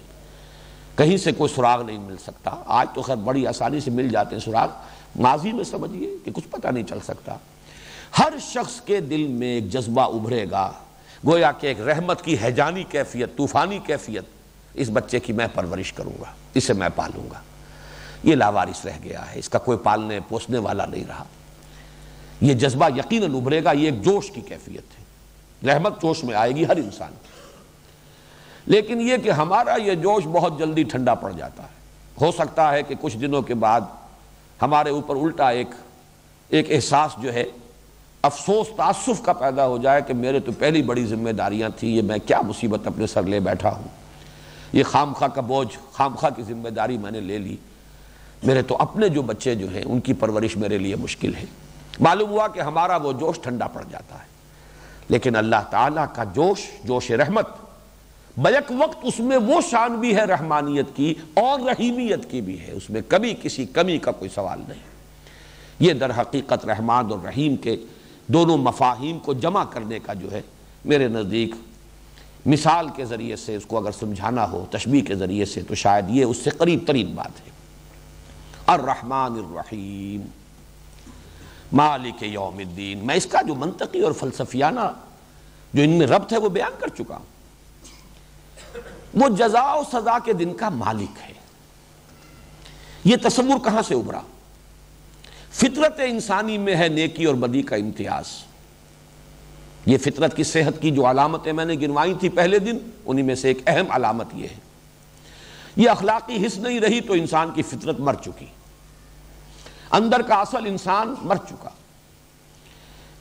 Speaker 1: کہیں سے کوئی سراغ نہیں مل سکتا۔ آج تو خیر بڑی آسانی سے مل جاتے ہیں سراغ ماضی میں سمجھیے کہ کچھ پتہ نہیں چل سکتا۔ ہر شخص کے دل میں ایک جذبہ ابھرے گا۔ گویا کہ ایک رحمت کی حیجانی کیفیت، طوفانی کیفیت۔ اس بچے کی میں پرورش کروں گا، اسے میں پالوں گا۔ یہ لاوارث رہ گیا ہے، اس کا کوئی پالنے، پوسنے والا نہیں رہا۔ یہ جذبہ یقیناً ابھرے گا، یہ ایک جوش کی کیفیت ہے۔ رحمت جوش میں آئے گی ہر انسان کی۔ لیکن یہ کہ ہمارا یہ جوش بہت جلدی ٹھنڈا پڑ جاتا ہے۔ ہو سکتا ہے کہ کچھ دنوں کے بعد ہمارے اوپر الٹا ایک ایک احساس جو ہے، افسوس تعصف کا پیدا ہو جائے کہ میرے تو پہلی بڑی ذمہ داریاں تھیں، یہ میں کیا مصیبت اپنے سر لے بیٹھا ہوں۔ یہ خامخواہ کا بوجھ، خامخواہ کی ذمہ داری میں نے لے لی۔ میرے تو اپنے جو بچے جو ہیں، ان کی پرورش میرے لیے مشکل ہے۔ معلوم ہوا کہ ہمارا وہ جوش ٹھنڈا پڑ جاتا ہے۔ لیکن اللہ تعالیٰ کا جوش جوش رحمت، بیک وقت اس میں وہ شان بھی ہے، رحمانیت کی اور رحیمیت کی بھی ہے۔ اس میں کبھی کسی کمی کا کوئی سوال نہیں۔ یہ در حقیقت رحمان اور رحیم کے دونوں مفاہیم کو جمع کرنے کا جو ہے، میرے نزدیک مثال کے ذریعے سے اس کو اگر سمجھانا ہو، تشبیح کے ذریعے سے، تو شاید یہ اس سے قریب ترین بات ہے۔ الرحمن الرحیم۔ مالک یوم الدین۔ میں اس کا جو منطقی اور فلسفیانہ جو ان میں ربط ہے وہ بیان کر چکا ہوں۔ وہ جزا و سزا کے دن کا مالک ہے۔ یہ تصور کہاں سے ابھرا؟ فطرت انسانی میں ہے نیکی اور بدی کا امتیاز۔ یہ فطرت کی صحت کی جو علامتیں میں نے گنوائی تھی پہلے دن، انہی میں سے ایک اہم علامت یہ ہے۔ یہ اخلاقی حص نہیں رہی تو انسان کی فطرت مر چکی۔ اندر کا اصل انسان مر چکا۔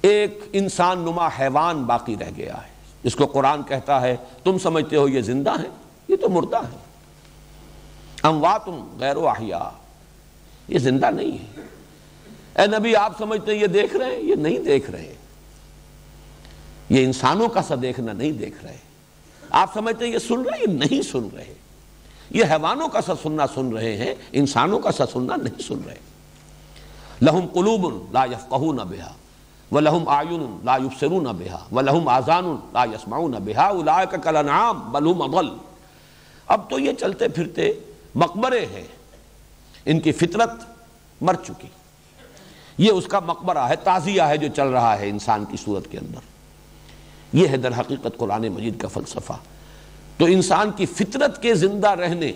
Speaker 1: ایک انسان نما حیوان باقی رہ گیا ہے۔ جس کو قرآن کہتا ہے، تم سمجھتے ہو یہ زندہ ہے یہ تو مردہ ہے امواتم غیر و احیاء یہ زندہ نہیں ہے۔ اے نبی، آپ سمجھتے ہیں یہ دیکھ رہے ہیں؟ یہ نہیں دیکھ رہے۔ یہ انسانوں کا سا دیکھنا نہیں دیکھ رہے۔ آپ سمجھتے ہیں یہ سن رہے یہ نہیں سن رہے۔ یہ حیوانوں کا سا سننا سن رہے ہیں، انسانوں کا سا سننا نہیں سن رہے۔ لہم قلوب لا یفقہون بہا وَلَهُمْ آیُن لا يُبْصِرُونَ بِهَا وَلَهُمْ آزَانٌ لا يَسْمَعُونَ بِهَا اُولَائِكَ كَالْأَنْعَامِ بَلْ هُمْ أَضَلُّ اب تو یہ چلتے پھرتے مقبرے ہیں۔ ان کی فطرت مر چکی۔ یہ اس کا مقبرہ ہے، تعزیہ ہے جو چل رہا ہے انسان کی صورت کے اندر۔ یہ ہے در حقیقت قرآن مجید کا فلسفہ۔ تو انسان کی فطرت کے زندہ رہنے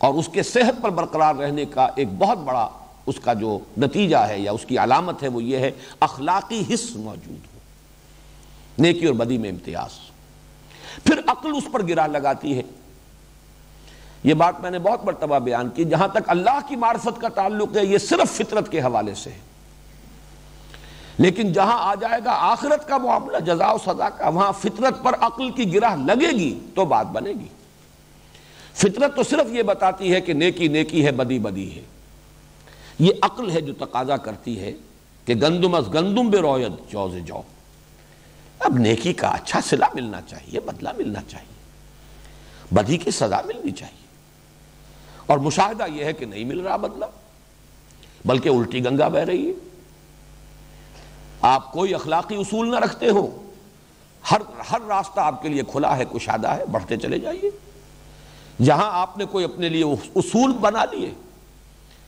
Speaker 1: اور اس کے صحت پر برقرار رہنے کا ایک بہت بڑا اس کا جو نتیجہ ہے یا اس کی علامت ہے وہ یہ ہے، اخلاقی حص موجود ہو، نیکی اور بدی میں امتیاز۔ پھر عقل اس پر گرا لگاتی ہے۔ یہ بات میں نے بہت مرتبہ بیان کی، جہاں تک اللہ کی معرفت کا تعلق ہے، یہ صرف فطرت کے حوالے سے ہے۔ لیکن جہاں آ جائے گا آخرت کا معاملہ جزا و سزا کا وہاں فطرت پر عقل کی گرہ لگے گی تو بات بنے گی۔ فطرت تو صرف یہ بتاتی ہے کہ نیکی نیکی ہے، بدی بدی ہے۔ یہ عقل ہے جو تقاضا کرتی ہے کہ گندم از گندم بے رویت جوز جو اب نیکی کا اچھا صلح ملنا چاہیے، بدلہ ملنا چاہیے۔ بدی کی سزا ملنی چاہیے۔ اور مشاہدہ یہ ہے کہ نہیں مل رہا بدلہ، بلکہ الٹی گنگا بہ رہی ہے۔ آپ کوئی اخلاقی اصول نہ رکھتے ہو، ہر ہر راستہ آپ کے لیے کھلا ہے، کشادہ ہے، بڑھتے چلے جائیے۔ جہاں آپ نے کوئی اپنے لیے اصول بنا لیے۔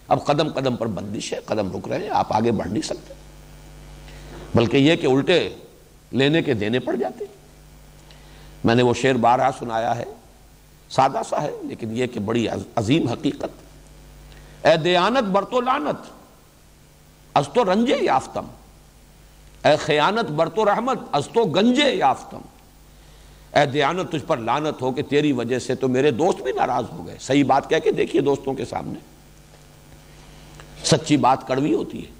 Speaker 1: اب قدم قدم پر بندش ہے، قدم رک رہے ہیں، آپ آگے بڑھ نہیں سکتے۔ بلکہ یہ کہ الٹے لینے کے دینے پڑ جاتے۔ میں نے وہ شعر بارہ سنایا ہے، سادہ سا ہے، لیکن یہ کہ بڑی عظیم حقیقت۔ اے دیانت برتو لانت از تو رنجے یافتم۔ اے خیانت برتو رحمت، از تو گنجے یافتم۔ اے دیانت تجھ پر لانت ہو کہ تیری وجہ سے تو میرے دوست بھی ناراض ہو گئے۔ صحیح بات کہہ کے دیکھیے دوستوں کے سامنے۔ سچی بات کڑوی ہوتی ہے۔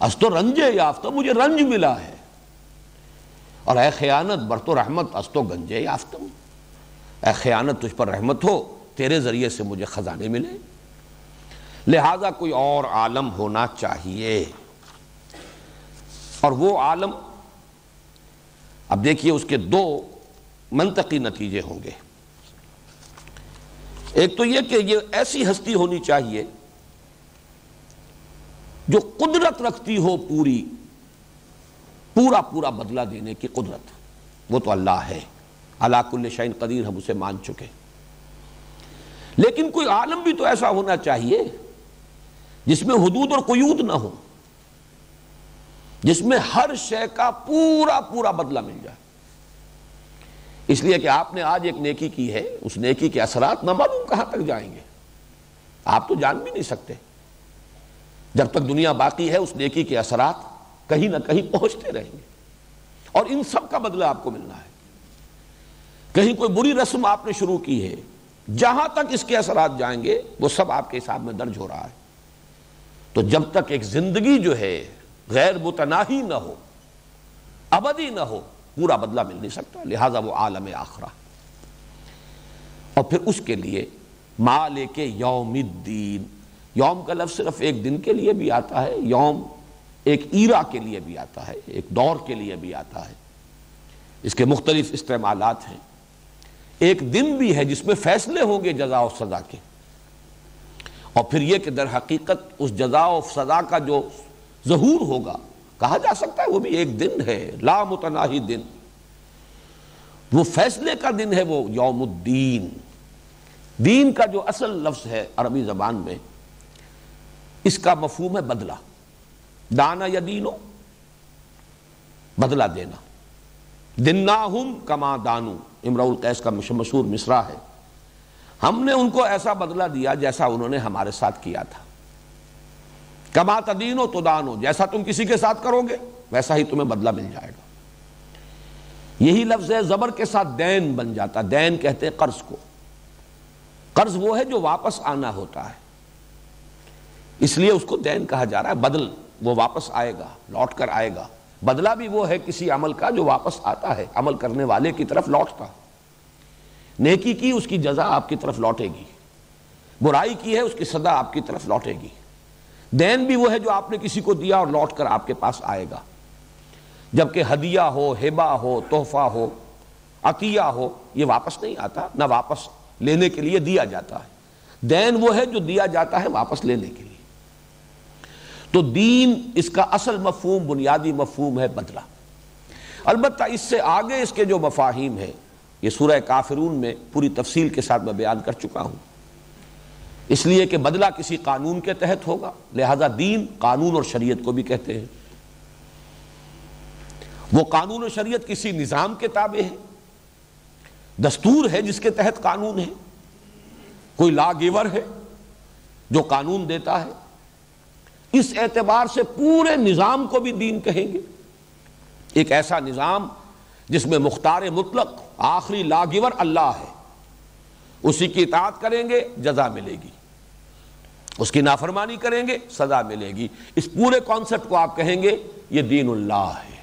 Speaker 1: اس تو رنجے یافتہ، مجھے رنج ملا ہے۔ اور اے خیانت برت و رحمت، اس تو گنجے یافتم اے خیانت، تجھ پر رحمت ہو، تیرے ذریعے سے مجھے خزانے ملے۔ لہذا کوئی اور عالم ہونا چاہیے۔ اور وہ عالم اب دیکھیے اس کے دو منطقی نتیجے ہوں گے۔ ایک تو یہ کہ یہ ایسی ہستی ہونی چاہیے جو قدرت رکھتی ہو پوری، پورا پورا بدلہ دینے کی قدرت۔ وہ تو اللہ ہے۔ اللہ کل شعین قدیر ہم اسے مان چکے۔ لیکن کوئی عالم بھی تو ایسا ہونا چاہیے جس میں حدود اور قیود نہ ہو جس میں ہر شے کا پورا پورا بدلہ مل جائے۔ اس لیے کہ آپ نے آج ایک نیکی کی ہے، اس نیکی کے اثرات نہ معلوم کہاں تک جائیں گے۔ آپ تو جان بھی نہیں سکتے۔ جب تک دنیا باقی ہے، اس نیکی کے اثرات کہیں نہ کہیں پہنچتے رہیں گے۔ اور ان سب کا بدلہ آپ کو ملنا ہے۔ کہیں کوئی بری رسم آپ نے شروع کی ہے، جہاں تک اس کے اثرات جائیں گے، وہ سب آپ کے حساب میں درج ہو رہا ہے۔ تو جب تک ایک زندگی جو ہے غیر متناہی نہ ہو، ابدی نہ ہو، پورا بدلہ مل نہیں سکتا، لہذا وہ عالم آخرہ۔ اور پھر اس کے لیے مال کے یوم الدین، یوم کا لفظ صرف ایک دن کے لیے بھی آتا ہے، یوم ایک ایرا کے لیے بھی آتا ہے، ایک دور کے لیے بھی آتا ہے۔ اس کے مختلف استعمالات ہیں۔ ایک دن بھی ہے جس میں فیصلے ہوں گے جزا و سزا کے۔ اور پھر یہ کہ در حقیقت اس جزا و سزا کا جو ظہور ہوگا۔ کہا جا سکتا ہے وہ بھی ایک دن ہے، لا متناہی دن۔ وہ فیصلے کا دن ہے وہ یوم الدین۔ دین کا جو اصل لفظ ہے عربی زبان میں، اس کا مفہوم ہے بدلہ۔ دانا یا دینو؟ بدلہ دینا۔ دناہم کما دانو۔ امراء القیس کا مشہور مصرع ہے۔ ہم نے ان کو ایسا بدلہ دیا جیسا انہوں نے ہمارے ساتھ کیا تھا۔ کما تدینو تو دانو جیسا تم کسی کے ساتھ کرو گے، ویسا ہی تمہیں بدلہ مل جائے گا۔ یہی لفظ ہے، زبر کے ساتھ دین بن جاتا۔ دین کہتے ہیں قرض کو۔ قرض وہ ہے جو واپس آنا ہوتا ہے۔ اس لیے اس کو دین کہا جا رہا ہے۔ بدل وہ واپس آئے گا، لوٹ کر آئے گا۔ بدلہ بھی وہ ہے کسی عمل کا جو واپس آتا ہے۔ عمل کرنے والے کی طرف لوٹتا۔ نیکی کی اس کی جزا آپ کی طرف لوٹے گی۔ برائی کی ہے، اس کی صدا آپ کی طرف لوٹے گی۔ دین بھی وہ ہے جو آپ نے کسی کو دیا اور لوٹ کر آپ کے پاس آئے گا۔ جبکہ ہدیہ ہو ہبا ہو، تحفہ ہو، عطیہ ہو، یہ واپس نہیں آتا، نہ واپس لینے کے لیے دیا جاتا ہے۔ دین وہ ہے جو دیا جاتا ہے واپس لینے کے لیے۔ تو دین اس کا اصل مفہوم، بنیادی مفہوم ہے بدلہ۔ البتہ اس سے آگے اس کے جو مفاہیم ہے یہ سورہ کافرون میں پوری تفصیل کے ساتھ میں بیان کر چکا ہوں۔ اس لیے کہ بدلہ کسی قانون کے تحت ہوگا۔ لہذا دین قانون اور شریعت کو بھی کہتے ہیں۔ وہ قانون و شریعت کسی نظام کے تابع ہے۔ دستور ہے جس کے تحت قانون ہے۔ کوئی لا گیور ہے جو قانون دیتا ہے۔ اس اعتبار سے پورے نظام کو بھی دین کہیں گے۔ ایک ایسا نظام جس میں مختار مطلق آخری لاگور اللہ ہے۔ اسی کی اطاعت کریں گے، جزا ملے گی۔ اس کی نافرمانی کریں گے، سزا ملے گی۔ اس پورے کانسیپٹ کو آپ کہیں گے، یہ دین اللہ ہے۔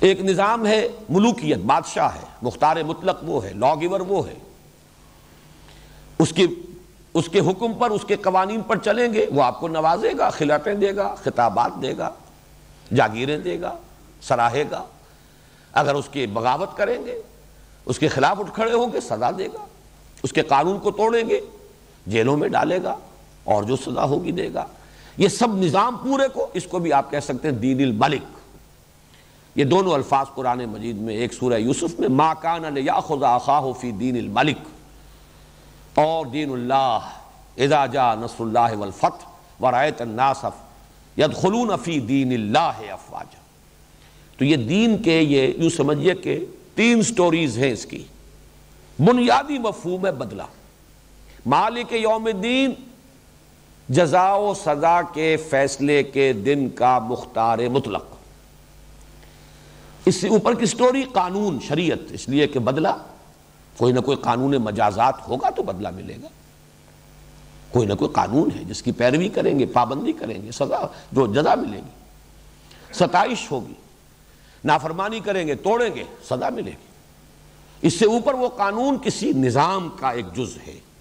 Speaker 1: ایک نظام ہے ملوکیت، بادشاہ ہے، مختار مطلق وہ ہے لاگور وہ ہے۔ اس کی، اس کے حکم پر، اس کے قوانین پر چلیں گے، وہ آپ کو نوازے گا خلاتیں دے گا، خطابات دے گا، جاگیریں دے گا، سراہے گا۔ اگر اس کی بغاوت کریں گے، اس کے خلاف اٹھ کھڑے ہوں گے، سزا دے گا۔ اس کے قانون کو توڑیں گے جیلوں میں ڈالے گا اور جو سزا ہوگی دے گا۔ یہ سب نظام پورے کو اس کو بھی آپ کہہ سکتے ہیں دین الملک۔ یہ دونوں الفاظ قرآن مجید میں، ایک سورہ یوسف میں، ما کان خدا خواہ فی دین الملک۔ اور دین اللہ، اذا جا نصر اللہ والفتح ورائت الناس یدخلون فی دین اللہ افواجا۔ تو یہ دین کے، یہ یوں سمجھئے کہ تین سٹوریز ہیں اس کی۔ بنیادی مفہوم ہے بدلہ۔ مالک یوم دین جزا و سزا کے فیصلے کے دن کا مختار مطلق۔ اس سے اوپر کی سٹوری قانون، شریعت، اس لیے کہ بدلہ، کوئی نہ کوئی قانون مجازات ہوگا تو بدلہ ملے گا۔ کوئی نہ کوئی قانون ہے، جس کی پیروی کریں گے، پابندی کریں گے، سزا، جو جزا ملے گی۔ ستائش ہوگی، نافرمانی کریں گے، توڑیں گے، سزا ملے گی۔ اس سے اوپر وہ قانون کسی نظام کا ایک جز ہے۔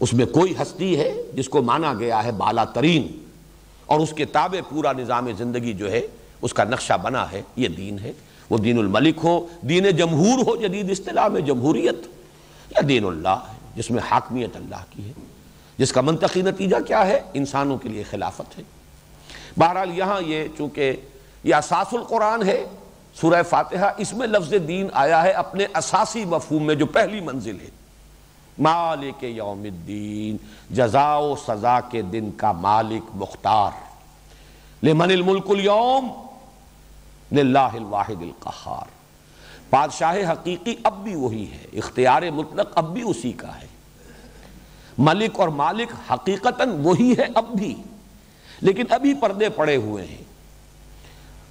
Speaker 1: اس میں کوئی ہستی ہے جس کو مانا گیا ہے بالا ترین اور اس کے تابع پورا نظام زندگی جو ہے اس کا نقشہ بنا ہے، یہ دین ہے۔ وہ دین الملک ہو، دین جمہور ہو، جدید اصطلاح میں جمہوریت، یا دین اللہ ہے جس میں حاکمیت اللہ کی ہے۔ جس کا منطقی نتیجہ کیا ہے؟ انسانوں کے لیے خلافت ہے۔ بہرحال یہاں یہ چونکہ یہ اساس القرآن ہے، سورہ فاتحہ اس میں لفظ دین آیا ہے اپنے اساسی مفہوم میں جو پہلی منزل ہے۔ مالک یوم الدین جزا و سزا کے دن کا مالک مختار۔ لمن الملک اليوم، للہ الواحد القہار۔ بادشاہ حقیقی اب بھی وہی ہے، اختیار مطلق اب بھی اسی کا ہے۔ ملک اور مالک حقیقتاً وہی ہے اب بھی، لیکن ابھی پردے پڑے ہوئے ہیں۔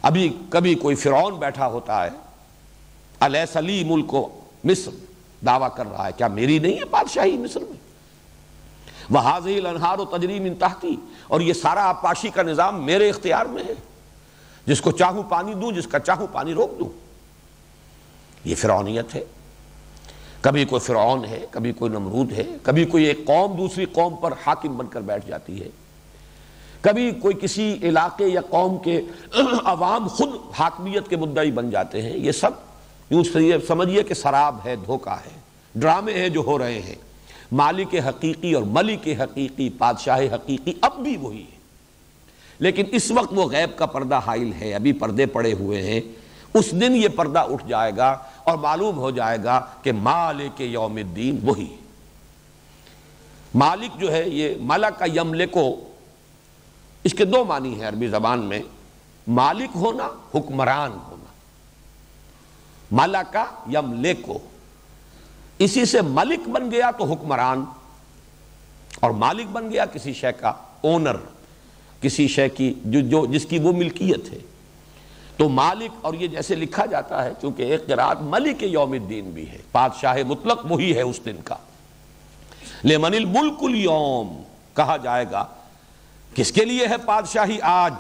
Speaker 1: ابھی کبھی کوئی فرعون بیٹھا ہوتا ہے علیہ سلی ملک و مصر؟ دعویٰ کر رہا ہے، کیا میری نہیں ہے بادشاہی مصر میں؟ وہ حاضل انہار و تجریم انتہتی اور یہ سارا آبپاشی کا نظام میرے اختیار میں ہے۔ جس کو چاہوں پانی دوں، جس کا چاہوں پانی روک دوں۔ یہ فرعونیت ہے۔ کبھی کوئی فرعون ہے، کبھی کوئی نمرود ہے، کبھی کوئی ایک قوم دوسری قوم پر حاکم بن کر بیٹھ جاتی ہے۔ کبھی کوئی کسی علاقے یا قوم کے عوام خود حاکمیت کے مدعی بن جاتے ہیں۔ یہ سب یوں سمجھیے کہ سراب ہے، دھوکہ ہے۔ ڈرامے ہیں جو ہو رہے ہیں۔ مالک حقیقی اور ملک حقیقی، بادشاہ حقیقی اب بھی وہی ہے لیکن اس وقت وہ غیب کا پردہ حائل ہے۔ ابھی پردے پڑے ہوئے ہیں۔ اس دن یہ پردہ اٹھ جائے گا اور معلوم ہو جائے گا کہ مالک یوم الدین وہی مالک جو ہے، یہ ملک کا یملے کو اس کے دو معنی ہیں عربی زبان میں۔ مالک ہونا، حکمران ہونا۔ مالا کا یم لے کو اسی سے ملک بن گیا تو حکمران، اور مالک بن گیا کسی شے کا اونر کسی شے کی جو جو جس کی وہ ملکیت ہے۔ تو مالک، اور یہ جیسے لکھا جاتا ہے، چونکہ ایک قرآن ملک یوم الدین بھی ہے، بادشاہ مطلق وہی ہے اس دن کا۔ لیمن الملک اليوم، کہا جائے گا، کس کے لیے ہے بادشاہی آج؟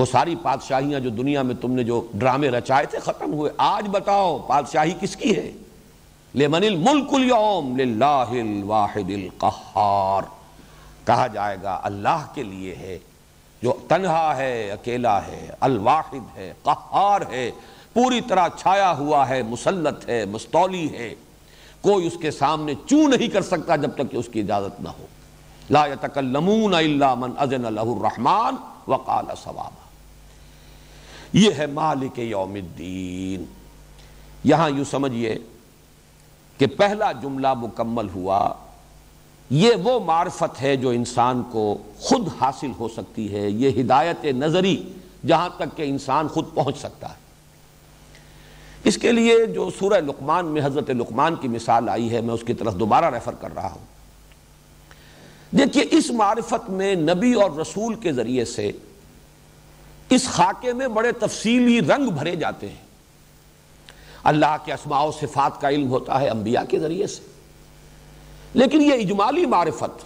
Speaker 1: وہ ساری پادشاہیاں جو دنیا میں تم نے جو ڈرامے رچائے تھے ختم ہوئے۔ آج بتاؤ پادشاہی کس کی ہے؟ لمن الملک اليوم للہ الواحد القہار۔ کہا جائے گا اللہ کے لیے ہے، جو تنہا ہے، اکیلا ہے، الواحد ہے، قہار ہے، پوری طرح چھایا ہوا ہے، مسلط ہے، مستولی ہے۔ کوئی اس کے سامنے چوں نہیں کر سکتا جب تک کہ اس کی اجازت نہ ہو۔ لا يتکلمون الا من اذن له الرحمن وقال ثوابا۔ یہ ہے مالک یوم الدین۔ یہاں یوں سمجھئے کہ پہلا جملہ مکمل ہوا، یہ وہ معرفت ہے جو انسان کو خود حاصل ہو سکتی ہے، یہ ہدایت نظری جہاں تک کہ انسان خود پہنچ سکتا ہے۔ اس کے لیے جو سورہ لقمان میں حضرت لقمان کی مثال آئی ہے، میں اس کی طرف دوبارہ ریفر کر رہا ہوں۔ دیکھیے اس معرفت میں نبی اور رسول کے ذریعے سے اس خاکے میں بڑے تفصیلی رنگ بھرے جاتے ہیں۔ اللہ کے اسماع و صفات کا علم ہوتا ہے انبیاء کے ذریعے سے۔ لیکن یہ اجمالی معرفت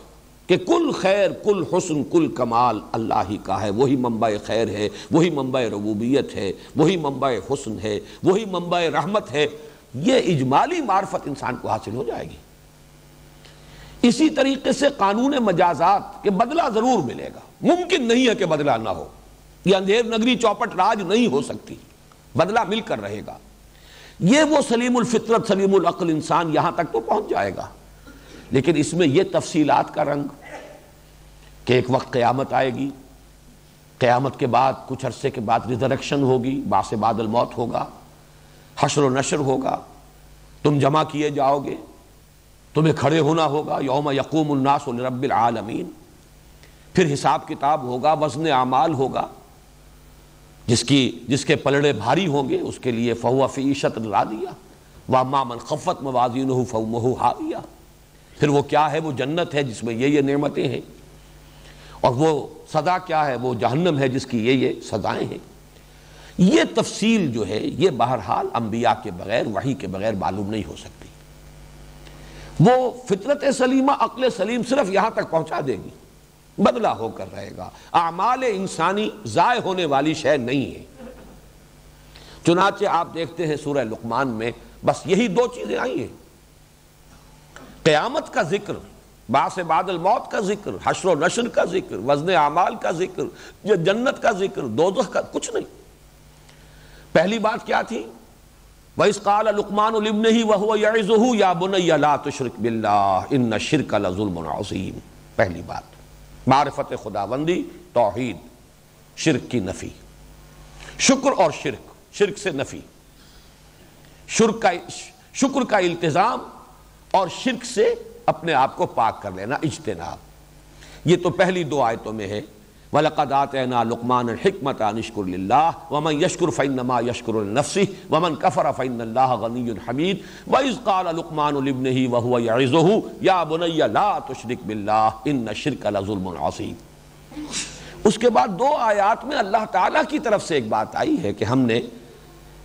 Speaker 1: کہ کل خیر، کل حسن، کل کمال اللہ ہی کا ہے۔ وہی منبع خیر ہے، وہی منبع ربوبیت ہے، وہی منبع حسن ہے، وہی منبع رحمت ہے۔ یہ اجمالی معرفت انسان کو حاصل ہو جائے گی۔ اسی طریقے سے قانون مجازات کے بدلہ ضرور ملے گا۔ ممکن نہیں ہے کہ بدلہ نہ ہو۔ یہ اندھیر نگری چوپٹ راج نہیں ہو سکتی، بدلہ مل کر رہے گا۔ یہ وہ سلیم الفطرت، سلیم العقل انسان یہاں تک تو پہنچ جائے گا۔ لیکن اس میں یہ تفصیلات کا رنگ کہ ایک وقت قیامت آئے گی، قیامت کے بعد کچھ عرصے کے بعد ریزریکشن ہوگی باس بعد الموت ہوگا، حشر و نشر ہوگا۔ تم جمع کیے جاؤ گے، تمہیں کھڑے ہونا ہوگا۔ یوم یقوم الناس لرب العالمین۔ پھر حساب کتاب ہوگا، وزن اعمال ہوگا۔ جس کی جس کے پلڑے بھاری ہوں گے، اس کے لیے فہو فی عیشت لا دیا۔ واما من خفت موازین فہو ہاویہ پھر وہ کیا ہے؟ وہ جنت ہے جس میں یہ یہ نعمتیں ہیں۔ اور وہ سزا کیا ہے؟ وہ جہنم ہے جس کی یہ یہ سزائیں ہیں۔ یہ تفصیل جو ہے، یہ بہرحال انبیاء کے بغیر، وحی کے بغیر معلوم نہیں ہو سکتی۔ وہ فطرت سلیمہ، عقل سلیم صرف یہاں تک پہنچا دے گی۔ بدلہ ہو کر رہے گا۔ اعمال انسانی ضائع ہونے والی شے نہیں ہے۔ چنانچہ آپ دیکھتے ہیں سورہ لقمان میں بس یہی دو چیزیں آئی ہیں۔ قیامت کا ذکر باس بعد الموت کا ذکر، حشر و نشر کا ذکر، وزن اعمال کا ذکر جنت کا ذکر، دوزخ کا کچھ نہیں۔ پہلی بات کیا تھی؟ وَإِسْ قَالَ لُقْمَانُ لِبْنِهِ وَهُوَ يَعِزُهُ يَا بُنَيَّ لَا تُشْرِكْ بِاللَّهِ إِنَّ الشِّرْكَ لَظُلْمٌ عَظِيمٌ۔ پہلی بات۔ معرفت خداوندی، توحید، شرک کی نفی۔ شکر اور شرک شرک سے نفی۔ شرک کا شکر کا التزام اور شرک سے اپنے آپ کو پاک کر لینا اجتناب۔ یہ تو پہلی دو آیتوں میں ہے۔ وَلَقَدْ آتَيْنَا لُقْمَانَ الْحِكْمَةَ أَنِ لِلَّهِ وَمَنْ يَشْكُرْ فَإِنَّمَا يَشْكُرُ لِنَفْسِهِ وَمَنْ كَفَرَ فَإِنَّ اللَّهَ غَنِيٌّ حَمِيدٌ وَإِذْ قَالَ لُقْمَانُ لِابْنِهِ وَهُوَ يَعِظُهُ يَا بُنَيَّ لَا تُشْرِكْ بِاللَّهِ إِنَّ الشِّرْكَ لَظُلْمٌ عَظِيمٌ اس کے بعد دو آیات میں اللہ تعالیٰ کی طرف سے ایک بات آئی ہے کہ ہم نے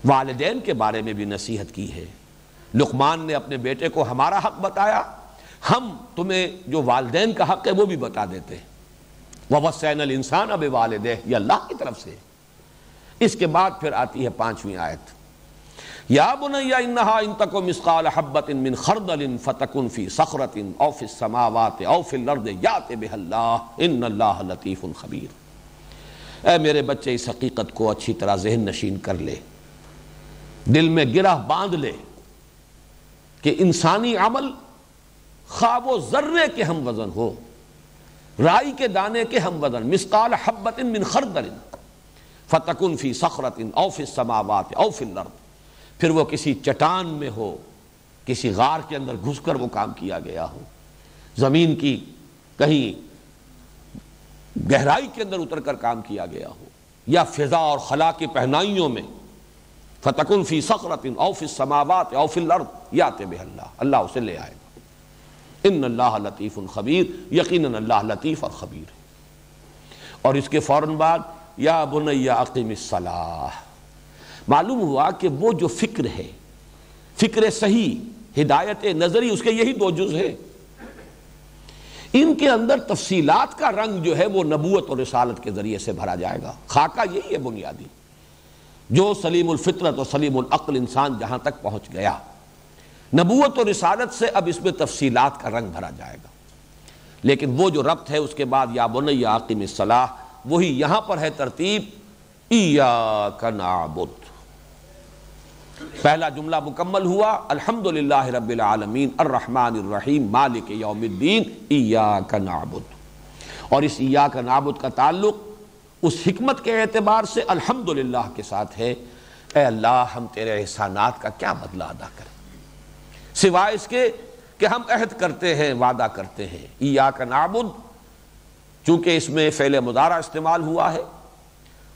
Speaker 1: والدین کے بارے میں بھی نصیحت کی ہے۔ لقمان نے اپنے بیٹے کو ہمارا حق بتایا، ہم تمہیں جو والدین کا حق ہے وہ بھی بتا دیتے ہیں۔ وَوَسَّيْنَ الْإِنسَانَ بِوَالِدَيْهِ یہ اللہ کی طرف سے۔ اس کے بعد پھر آتی ہے پانچویں آیت۔ یا بنیا انہا ان تکو مسقال حبت من خردل فتکن فی سخرت او فی السماوات او فی الارض یات بہ اللہ، ان اللہ لطیف خبیر۔ اے میرے بچے، اس حقیقت کو اچھی طرح ذہن نشین کر لے۔ دل میں گرہ باندھ لے کہ انسانی عمل خواب و ذرے کے ہم وزن ہو رائی کے دانے کے ہم وزن مسقال حبت من خردل، فتکن فی سخرت او فی السماوات او فی الارض۔ پھر وہ کسی چٹان میں ہو، کسی غار کے اندر گھس کر وہ کام کیا گیا ہو۔ زمین کی کہیں گہرائی کے اندر اتر کر کام کیا گیا ہو۔ یا فضا اور خلا کی پہنائیوں میں، فتکن فی سخرت او فی السماوات او فی الارض یات بہ اللہ اللہ اسے لے آئے۔ ان اللہ لطیف خبیر، یقینا اللہ لطیف اور خبیر۔ ہے اور اس کے فوراً بعد، یا بنیا اقیم الصلاح۔ معلوم ہوا کہ وہ جو فکر ہے، فکر صحیح، ہدایت نظری، اس کے یہی دو جز ہے ان کے اندر تفصیلات کا رنگ جو ہے، وہ نبوت اور رسالت کے ذریعے سے بھرا جائے گا۔ خاکہ یہی ہے بنیادی۔ جو سلیم الفطرت اور سلیم العقل انسان جہاں تک پہنچ گیا نبوت اور رسالت سے اب اس میں تفصیلات کا رنگ بھرا جائے گا۔ لیکن وہ جو ربط ہے اس کے بعد یا بن یا عقیم صلاح وہی یہاں پر ہے ترتیب، ایاک نعبد۔ پہلا جملہ مکمل ہوا، الحمدللہ رب العالمین، الرحمن الرحیم، مالک یوم الدین، ایاک نعبد۔ اور اس ایاک نعبد کا تعلق اس حکمت کے اعتبار سے الحمدللہ کے ساتھ ہے۔ اے اللہ، ہم تیرے احسانات کا کیا بدلہ ادا کریں۔ سوائے اس کے کہ ہم عہد کرتے ہیں، وعدہ کرتے ہیں۔ ایاک نعبد، چونکہ اس میں فعل مدارہ استعمال ہوا ہے،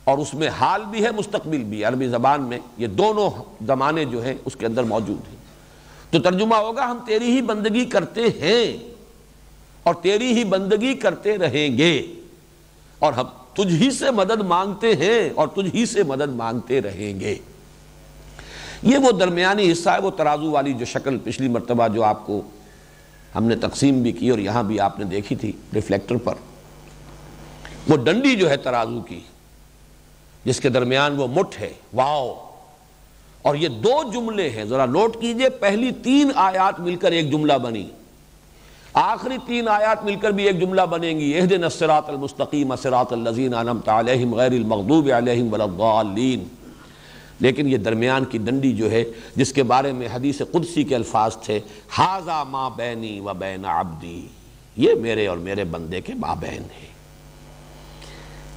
Speaker 1: اور اس میں حال بھی ہے، مستقبل بھی عربی زبان میں یہ دونوں زمانے جو ہیں اس کے اندر موجود ہیں۔ تو ترجمہ ہوگا، ہم تیری ہی بندگی کرتے ہیں اور تیری ہی بندگی کرتے رہیں گے۔ اور ہم تجھ ہی سے مدد مانگتے ہیں اور تجھ ہی سے مدد مانگتے رہیں گے۔ یہ وہ درمیانی حصہ ہے، وہ ترازو والی جو شکل پچھلی مرتبہ جو آپ کو ہم نے تقسیم بھی کی اور یہاں بھی آپ نے دیکھی تھی ریفلیکٹر پر۔ وہ ڈنڈی جو ہے ترازو کی، جس کے درمیان وہ مٹھ ہے واؤ اور یہ دو جملے ہیں، ذرا نوٹ کیجیے، پہلی تین آیات مل کر ایک جملہ بنی۔ آخری تین آیات مل کر بھی ایک جملہ بنیں گی اہدن الصراط المستقیم الصراط الذین انعمت علیہم غیر المغضوب علیہم والضالین لیکن یہ درمیان کی ڈنڈی جو ہے، جس کے بارے میں حدیث قدسی کے الفاظ تھے حاذا ما بینی و بین عبدی یہ میرے اور میرے بندے کے مابین ہے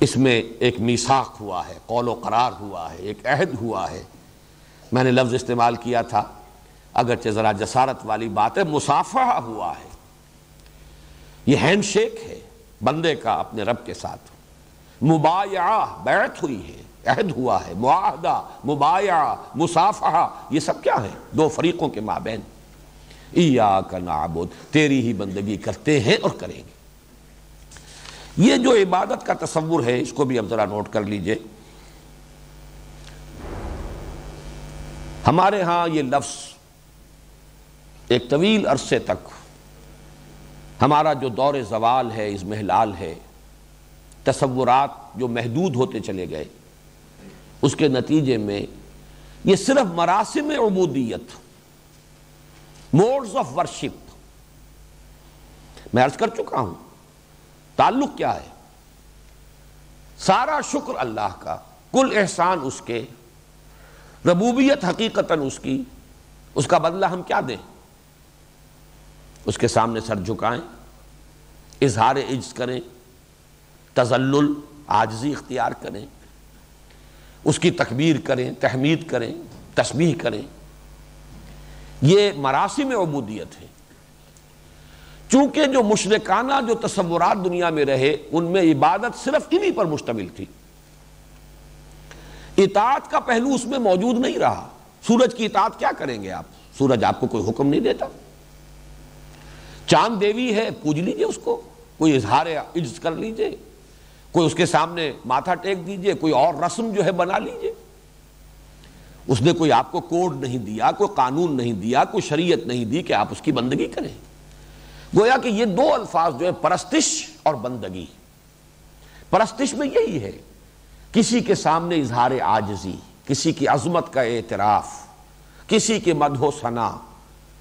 Speaker 1: اس میں ایک میساق ہوا ہے، قول و قرار ہوا ہے، ایک عہد ہوا ہے۔ میں نے لفظ استعمال کیا تھا۔ اگرچہ ذرا جسارت والی بات ہے مسافہ ہوا ہے۔ یہ ہینڈ شیک ہے، بندے کا اپنے رب کے ساتھ۔ مبایعہ، بیعت ہوئی ہے۔ عہد ہوا ہے، معاہدہ مبایعہ مسافہ یہ سب کیا ہے؟ دو فریقوں کے مابین۔ ایاک نعبد، تیری ہی بندگی کرتے ہیں اور کریں گے۔ یہ جو عبادت کا تصور ہے، اس کو بھی اب ذرا نوٹ کر لیجیے۔ ہمارے ہاں یہ لفظ ایک طویل عرصے تک ہمارا جو دور زوال ہے، اس محلال ہے، تصورات جو محدود ہوتے چلے گئے۔ اس کے نتیجے میں یہ صرف مراسم عبودیت موڈز آف ورشپ میں عرض کر چکا ہوں، تعلق کیا ہے؟ سارا شکر اللہ کا، کل احسان اس کے، ربوبیت حقیقتاً اس کی، اس کا بدلہ ہم کیا دیں؟ اس کے سامنے سر جھکائیں، اظہار عجز کریں تزلل آجزی اختیار کریں۔ اس کی تکبیر کریں، تحمید کریں، تسبیح کریں۔ یہ مراسم عبودیت ہے چونکہ جو مشرکانہ، جو تصورات دنیا میں رہے، ان میں عبادت صرف انہی پر مشتمل تھی۔ اطاعت کا پہلو اس میں موجود نہیں رہا۔ سورج کی اطاعت کیا کریں گے آپ؟ سورج آپ کو کوئی حکم نہیں دیتا۔ چاند دیوی ہے، پوج لیجیے اس کو، کوئی اظہار عجز کر لیجیے۔ کوئی اس کے سامنے ماتھا ٹیک دیجیے، کوئی اور رسم جو ہے بنا لیجیے۔ اس نے کوئی آپ کو کوڈ نہیں دیا، کوئی قانون نہیں دیا، کوئی شریعت نہیں دی کہ آپ اس کی بندگی کریں۔ گویا کہ یہ دو الفاظ جو ہے پرستش اور بندگی۔ پرستش میں یہی ہے، کسی کے سامنے اظہار آجزی کسی کی عظمت کا اعتراف، کسی کے مدح و ثنا،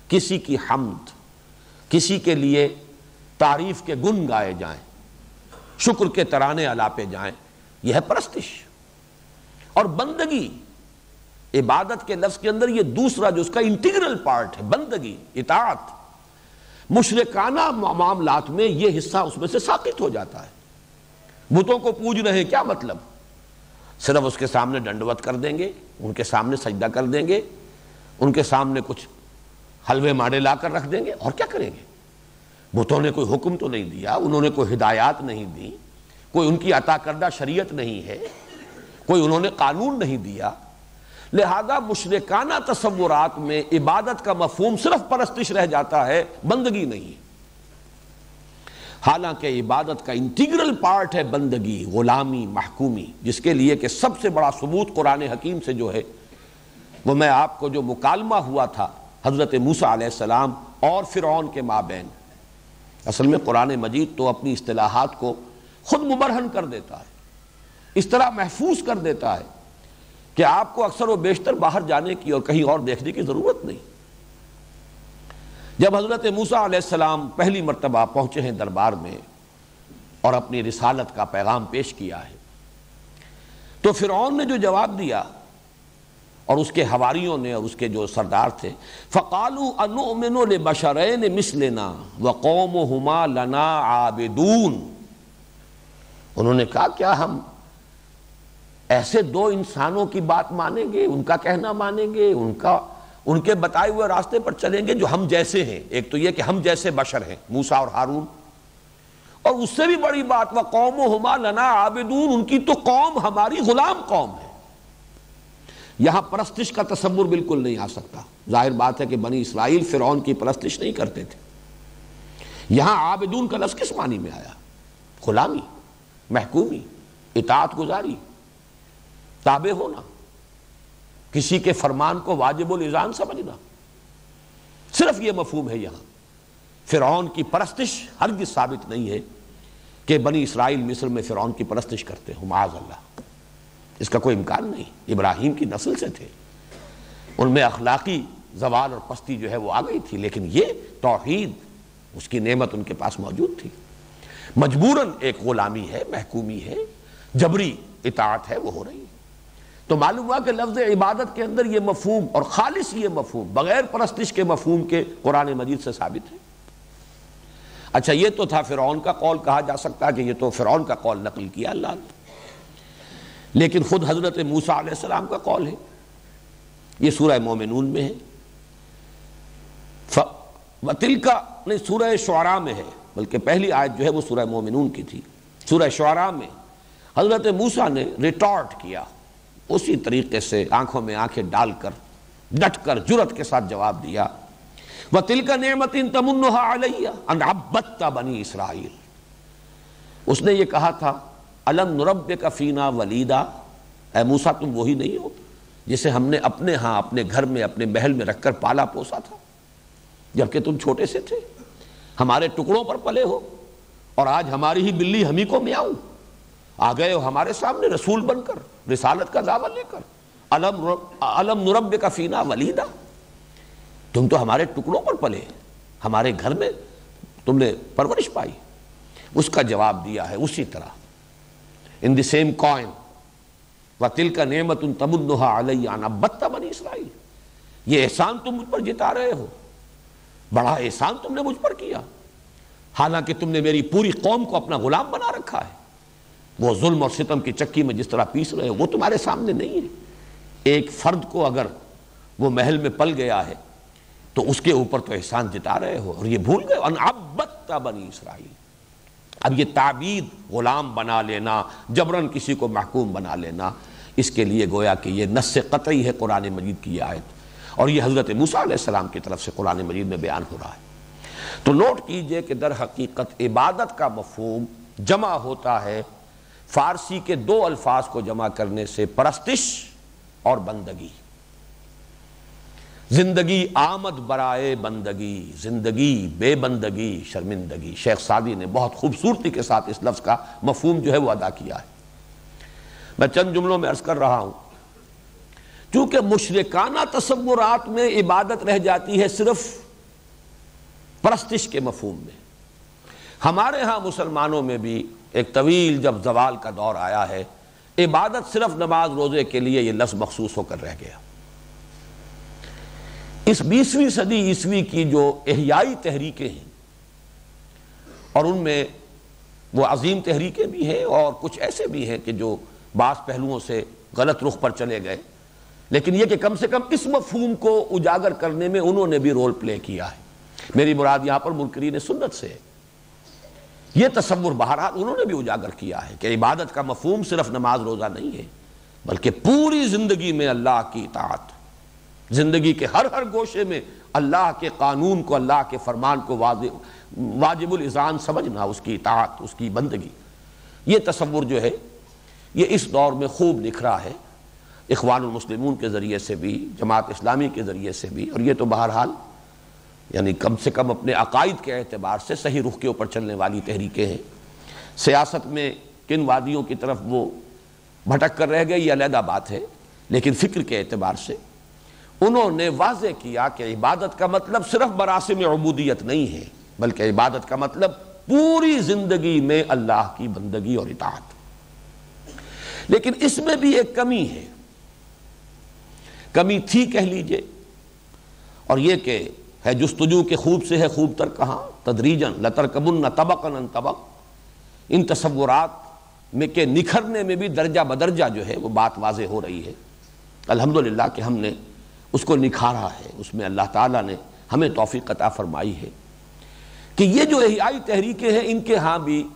Speaker 1: کسی کی حمد، کسی کے لیے تعریف کے گن گائے جائیں۔ شکر کے ترانے الاپے جائیں، یہ ہے پرستش۔ اور بندگی، عبادت کے لفظ کے اندر یہ دوسرا جو اس کا انٹیگرل پارٹ ہے، بندگی، اطاعت، مشرکانہ معاملات میں یہ حصہ اس میں سے ساقط ہو جاتا ہے۔ بتوں کو پوج رہے کیا مطلب؟ صرف اس کے سامنے ڈنڈوت کر دیں گے، ان کے سامنے سجدہ کر دیں گے، ان کے سامنے کچھ حلوے ماڑے لا کر رکھ دیں گے، اور کیا کریں گے؟ بتوں نے کوئی حکم تو نہیں دیا، انہوں نے کوئی ہدایات نہیں دی، کوئی ان کی عطا کردہ شریعت نہیں ہے، کوئی انہوں نے قانون نہیں دیا۔ لہذا مشرکانہ تصورات میں عبادت کا مفہوم صرف پرستش رہ جاتا ہے، بندگی نہیں۔ حالانکہ عبادت کا انٹیگرل پارٹ ہے بندگی، غلامی، محکومی، جس کے لیے کہ سب سے بڑا ثبوت قرآن حکیم سے جو ہے۔ وہ میں آپ کو جو مکالمہ ہوا تھا حضرت موسیٰ علیہ السلام اور فرعون کے مابین۔ اصل میں قرآن مجید تو اپنی اصطلاحات کو خود مبرہن کر دیتا ہے، اس طرح محفوظ کر دیتا ہے کہ آپ کو اکثر و بیشتر باہر جانے کی اور کہیں اور دیکھنے کی ضرورت نہیں۔ جب حضرت موسیٰ علیہ السلام پہلی مرتبہ پہنچے ہیں دربار میں اور اپنی رسالت کا پیغام پیش کیا ہے، تو فرعون نے جو جواب دیا اور اس کے حواریوں نے اور اس کے جو سردار تھے فقالو انؤمن لبشرین مثلنا وقومهما لنا عابدون۔ انہوں نے کہا، کیا ہم ایسے دو انسانوں کی بات مانیں گے؟ ان کا کہنا مانیں گے؟ ان کا، ان کے بتائے ہوئے راستے پر چلیں گے جو ہم جیسے ہیں۔ ایک تو یہ کہ ہم جیسے بشر ہیں موسا اور ہارون۔ اور اس سے بھی بڑی بات وہ قوم و ہما لنا عابدون۔ ان کی تو قوم، ہماری غلام قوم ہے۔ یہاں پرستش کا تصور بالکل نہیں آ سکتا۔ ظاہر بات ہے کہ بنی اسرائیل فرعون کی پرستش نہیں کرتے تھے۔ یہاں عابدون کا لفظ کس معنی میں آیا؟ غلامی، محکومی، اطاعت گزاری، تابع ہونا، کسی کے فرمان کو واجب الزان سمجھنا۔ صرف یہ مفہوم ہے یہاں۔ فرعون کی پرستش ہرگز ثابت نہیں ہے کہ بنی اسرائیل مصر میں فرعون کی پرستش کرتے ہوں، معاذ اللہ۔ اس کا کوئی امکان نہیں۔ ابراہیم کی نسل سے تھے۔ ان میں اخلاقی زوال اور پستی جو ہے وہ آ گئی تھی، لیکن یہ توحید، اس کی نعمت ان کے پاس موجود تھی۔ مجبوراً ایک غلامی ہے، محکومی ہے، جبری اطاعت ہے، وہ ہو رہی ہے۔ تو معلوم ہوا کہ لفظ عبادت کے اندر یہ مفہوم اور خالص یہ مفہوم، بغیر پرستش کے مفہوم کے قرآن مجید سے ثابت ہے۔ اچھا یہ تو تھا فرعون کا قول، کہا جا سکتا کہ یہ تو فرعون کا قول نقل کیا، اللہ نے۔ لیکن خود حضرت موسیٰ علیہ السلام کا قول ہے۔ یہ سورہ مومنون میں ہے۔ وطل کا نہیں، سورہ شعراء میں ہے، بلکہ پہلی آیت جو ہے وہ سورہ مومنون کی تھی۔ سورہ شعراء میں حضرت موسیٰ نے ریٹارٹ کیا۔ اسی طریقے سے آنکھوں میں آنکھیں ڈال کر، ڈٹ کر جرت کے ساتھ جواب دیا۔ وہ تل کا نعمت ان تمنحا اسرائیل۔ اس نے یہ کہا تھا الم نرب کا فینا ولیدہ اے موسا تم وہی نہیں ہو جسے ہم نے اپنے ہاں اپنے گھر میں، اپنے محل میں رکھ کر پالا پوسا تھا، جبکہ تم چھوٹے سے تھے۔ ہمارے ٹکڑوں پر پلے ہو اور آج ہماری ہی بلی ہمیں کو میں آؤں آ گئے ہو ہمارے سامنے رسول بن کر، رسالت کا دعوت لے کر۔ علم نرب کا فینا ولیدہ تم تو ہمارے ٹکڑوں پر پلے ہمارے گھر میں تم نے پرورش پائی۔ اس کا جواب دیا ہے اسی طرح۔ ان دی سیم کوئن و تل کا نعمت ان تمنحا علیہ بنی اسرائیل یہ احسان تم مجھ پر جتا رہے ہو۔ بڑا احسان تم نے مجھ پر کیا۔ حالانکہ تم نے میری پوری قوم کو اپنا غلام بنا رکھا ہے۔ وہ ظلم اور ستم کی چکی میں جس طرح پیس رہے ہو، وہ تمہارے سامنے نہیں ہے۔ ایک فرد کو اگر وہ محل میں پل گیا ہے، تو اس کے اوپر تو احسان جتا رہے ہو۔ اور یہ بھول گئے ان بنی اسرائیل اب یہ تعبید غلام بنا لینا جبرن کسی کو محکوم بنا لینا، اس کے لیے گویا کہ یہ نس قطعی ہے قرآن مجید کی یہ آیت۔ اور یہ حضرت موسیٰ علیہ السلام کی طرف سے قرآن مجید میں بیان ہو رہا ہے۔ تو نوٹ کیجیے کہ در حقیقت عبادت کا مفہوم جمع ہوتا ہے فارسی کے دو الفاظ کو جمع کرنے سے پرستش اور بندگی۔ زندگی آمد برائے بندگی، زندگی بے بندگی، شرمندگی۔ شیخ سعدی نے بہت خوبصورتی کے ساتھ اس لفظ کا مفہوم جو ہے وہ ادا کیا ہے۔ میں چند جملوں میں عرض کر رہا ہوں۔ چونکہ مشرکانہ تصورات میں عبادت رہ جاتی ہے صرف پرستش کے مفہوم میں۔ ہمارے ہاں مسلمانوں میں بھی ایک طویل جب زوال کا دور آیا ہے، عبادت صرف نماز روزے کے لیے یہ لفظ مخصوص ہو کر رہ گیا۔ اس بیسویں صدی عیسوی کی جو احیائی تحریکیں ہیں، اور ان میں وہ عظیم تحریکیں بھی ہیں اور کچھ ایسے بھی ہیں کہ جو بعض پہلوؤں سے غلط رخ پر چلے گئے۔ لیکن یہ کہ کم سے کم اس مفہوم کو اجاگر کرنے میں انہوں نے بھی رول پلے کیا ہے۔ میری مراد یہاں پر منکرین سنت سے ہے۔ یہ تصور بہرحال انہوں نے بھی اجاگر کیا ہے کہ عبادت کا مفہوم صرف نماز روزہ نہیں ہے، بلکہ پوری زندگی میں اللہ کی اطاعت زندگی کے ہر ہر گوشے میں اللہ کے قانون کو، اللہ کے فرمان کو واجب الازان سمجھنا، اس کی اطاعت، اس کی بندگی۔ یہ تصور جو ہے، یہ اس دور میں خوب نکھرا ہے۔ اخوان المسلمون کے ذریعے سے بھی، جماعت اسلامی کے ذریعے سے بھی۔ اور یہ تو بہرحال یعنی کم سے کم اپنے عقائد کے اعتبار سے صحیح رخ کے اوپر چلنے والی تحریکیں ہیں۔ سیاست میں کن وادیوں کی طرف وہ بھٹک کر رہ گئے یہ علیحدہ بات ہے، لیکن فکر کے اعتبار سے انہوں نے واضح کیا کہ عبادت کا مطلب صرف براسم عبودیت نہیں ہے، بلکہ عبادت کا مطلب پوری زندگی میں اللہ کی بندگی اور اطاعت۔ لیکن اس میں بھی ایک کمی ہے۔ کمی تھی کہہ لیجیے۔ اور یہ کہ ہے جستجو کے خوب سے ہے خوب تر کہاں؟ تدریجن لتر کبن طبقن طبق۔ ان تصورات میں کہ نکھرنے میں بھی درجہ بدرجہ جو ہے وہ بات واضح ہو رہی ہے۔ الحمدللہ کہ ہم نے اس کو نکھارا ہے۔ اس میں اللہ تعالیٰ نے ہمیں توفیق عطا فرمائی ہے کہ یہ جو احیائی تحریکیں ہیں، ان کے ہاں بھی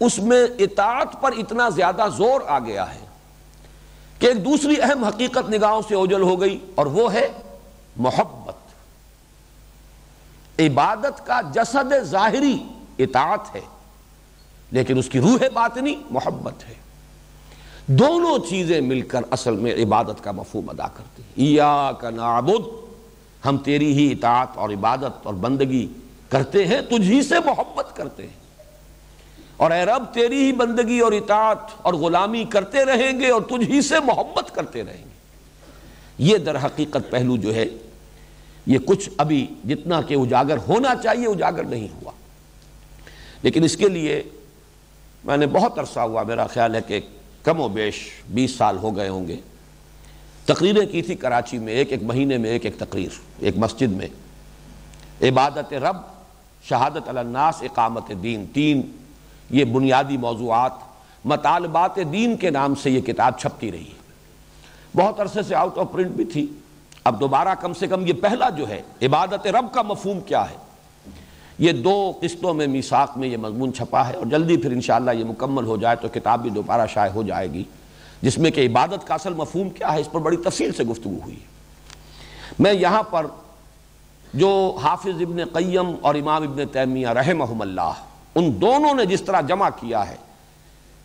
Speaker 1: اس میں اطاعت پر اتنا زیادہ زور آ گیا ہے کہ ایک دوسری اہم حقیقت نگاہوں سے اوجل ہو گئی اور وہ ہے محبت۔ عبادت کا جسد ظاہری اطاعت ہے، لیکن اس کی روح باطنی محبت ہے۔ دونوں چیزیں مل کر اصل میں عبادت کا مفہوم ادا کرتی یا کا نعبد، ہم تیری ہی اطاعت اور عبادت اور بندگی کرتے ہیں تجھی سے محبت کرتے ہیں۔ اور اے رب، تیری ہی بندگی اور اطاعت اور غلامی کرتے رہیں گے اور تجھ ہی سے محبت کرتے رہیں گے۔ یہ در حقیقت پہلو جو ہے، یہ کچھ ابھی جتنا کہ اجاگر ہونا چاہیے، اجاگر نہیں ہوا۔ لیکن اس کے لیے میں نے بہت عرصہ ہوا، میرا خیال ہے کہ کم و بیش بیس سال ہو گئے ہوں گے۔ تقریریں کی تھی کراچی میں، ایک ایک مہینے میں، ایک ایک تقریر، ایک مسجد میں۔ عبادت رب، شہادت الناس، اقامت دین۔ تین یہ بنیادی موضوعات، مطالبات دین کے نام سے یہ کتاب چھپتی رہی۔ بہت عرصے سے آؤٹ آف پرنٹ بھی تھی۔ اب دوبارہ کم سے کم یہ پہلا جو ہے، عبادت رب کا مفہوم کیا ہے؟ یہ دو قسطوں میں میساق میں یہ مضمون چھپا ہے اور جلدی پھر انشاءاللہ یہ مکمل ہو جائے تو کتاب بھی دوبارہ شائع ہو جائے گی، جس میں کہ عبادت کا اصل مفہوم کیا ہے، اس پر بڑی تفصیل سے گفتگو ہوئی میں یہاں پر جو حافظ ابن قیم اور امام ابن تیمیہ رحمہم اللہ، ان دونوں نے جس طرح جمع کیا ہے،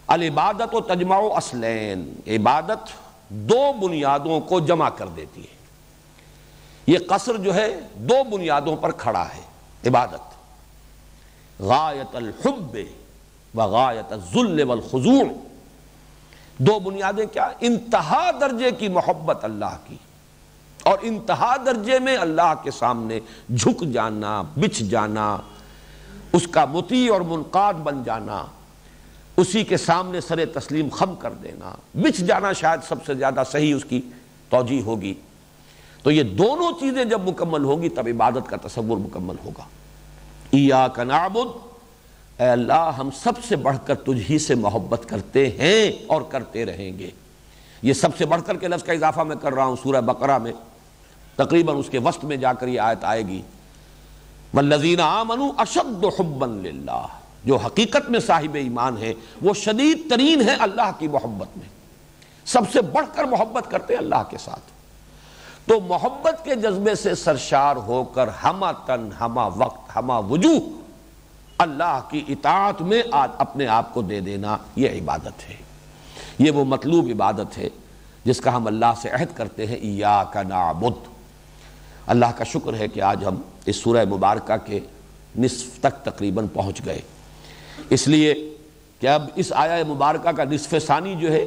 Speaker 1: العبادت و تجمع اسلین عبادت دو بنیادوں کو جمع کر دیتی ہے۔ یہ قصر جو ہے، دو بنیادوں پر کھڑا ہے، عبادت۔ غایت الحب و غایت الذل والخضوع دو بنیادیں کیا؟ انتہا درجے کی محبت اللہ کی اور انتہا درجے میں اللہ کے سامنے جھک جانا بچ جانا، اس کا متی اور منقاد بن جانا، اسی کے سامنے سر تسلیم خم کر دینا بچ جانا شاید سب سے زیادہ صحیح اس کی توجہ ہوگی۔ تو یہ دونوں چیزیں جب مکمل ہوگی تب عبادت کا تصور مکمل ہوگا۔ کا نعبد۔ اے اللہ، ہم سب سے بڑھ کر تجھ ہی سے محبت کرتے ہیں اور کرتے رہیں گے۔ یہ سب سے بڑھ کر کے لفظ کا اضافہ میں کر رہا ہوں سورہ بقرہ میں۔ تقریباً اس کے وسط میں جا کر یہ آیت آئے گی۔ والذین آمنوا اشد حبا للہ جو حقیقت میں صاحب ایمان ہے وہ شدید ترین ہے اللہ کی محبت میں۔ سب سے بڑھ کر محبت کرتے ہیں اللہ کے ساتھ۔ تو محبت کے جذبے سے سرشار ہو کر ہما تن، ہما وقت، ہما وجوہ اللہ کی اطاعت میں اپنے آپ کو دے دینا یہ عبادت ہے۔ یہ وہ مطلوب عبادت ہے جس کا ہم اللہ سے عہد کرتے ہیں۔ یا کا نعبد۔ اللہ کا شکر ہے کہ آج ہم اس سورہ مبارکہ کے نصف تک تقریباً پہنچ گئے۔ اس لیے کہ اب اس آیا مبارکہ کا نصف ثانی جو ہے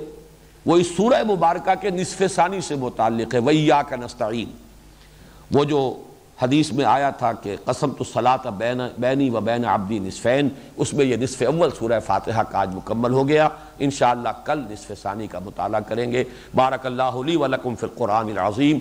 Speaker 1: وہ اس سورہ مبارکہ کے نصف ثانی سے متعلق ہے وَإِيَّاكَ کا نستعین۔ وہ جو حدیث میں آیا تھا کہ قسم تو صلاح بینی و بین عبدی نصفین، اس میں یہ نصف اول سورہ فاتحہ کا آج مکمل ہو گیا۔ انشاءاللہ کل نصف ثانی کا مطالعہ کریں گے۔ بارک اللہ لی و لکم فی القرآن العظیم۔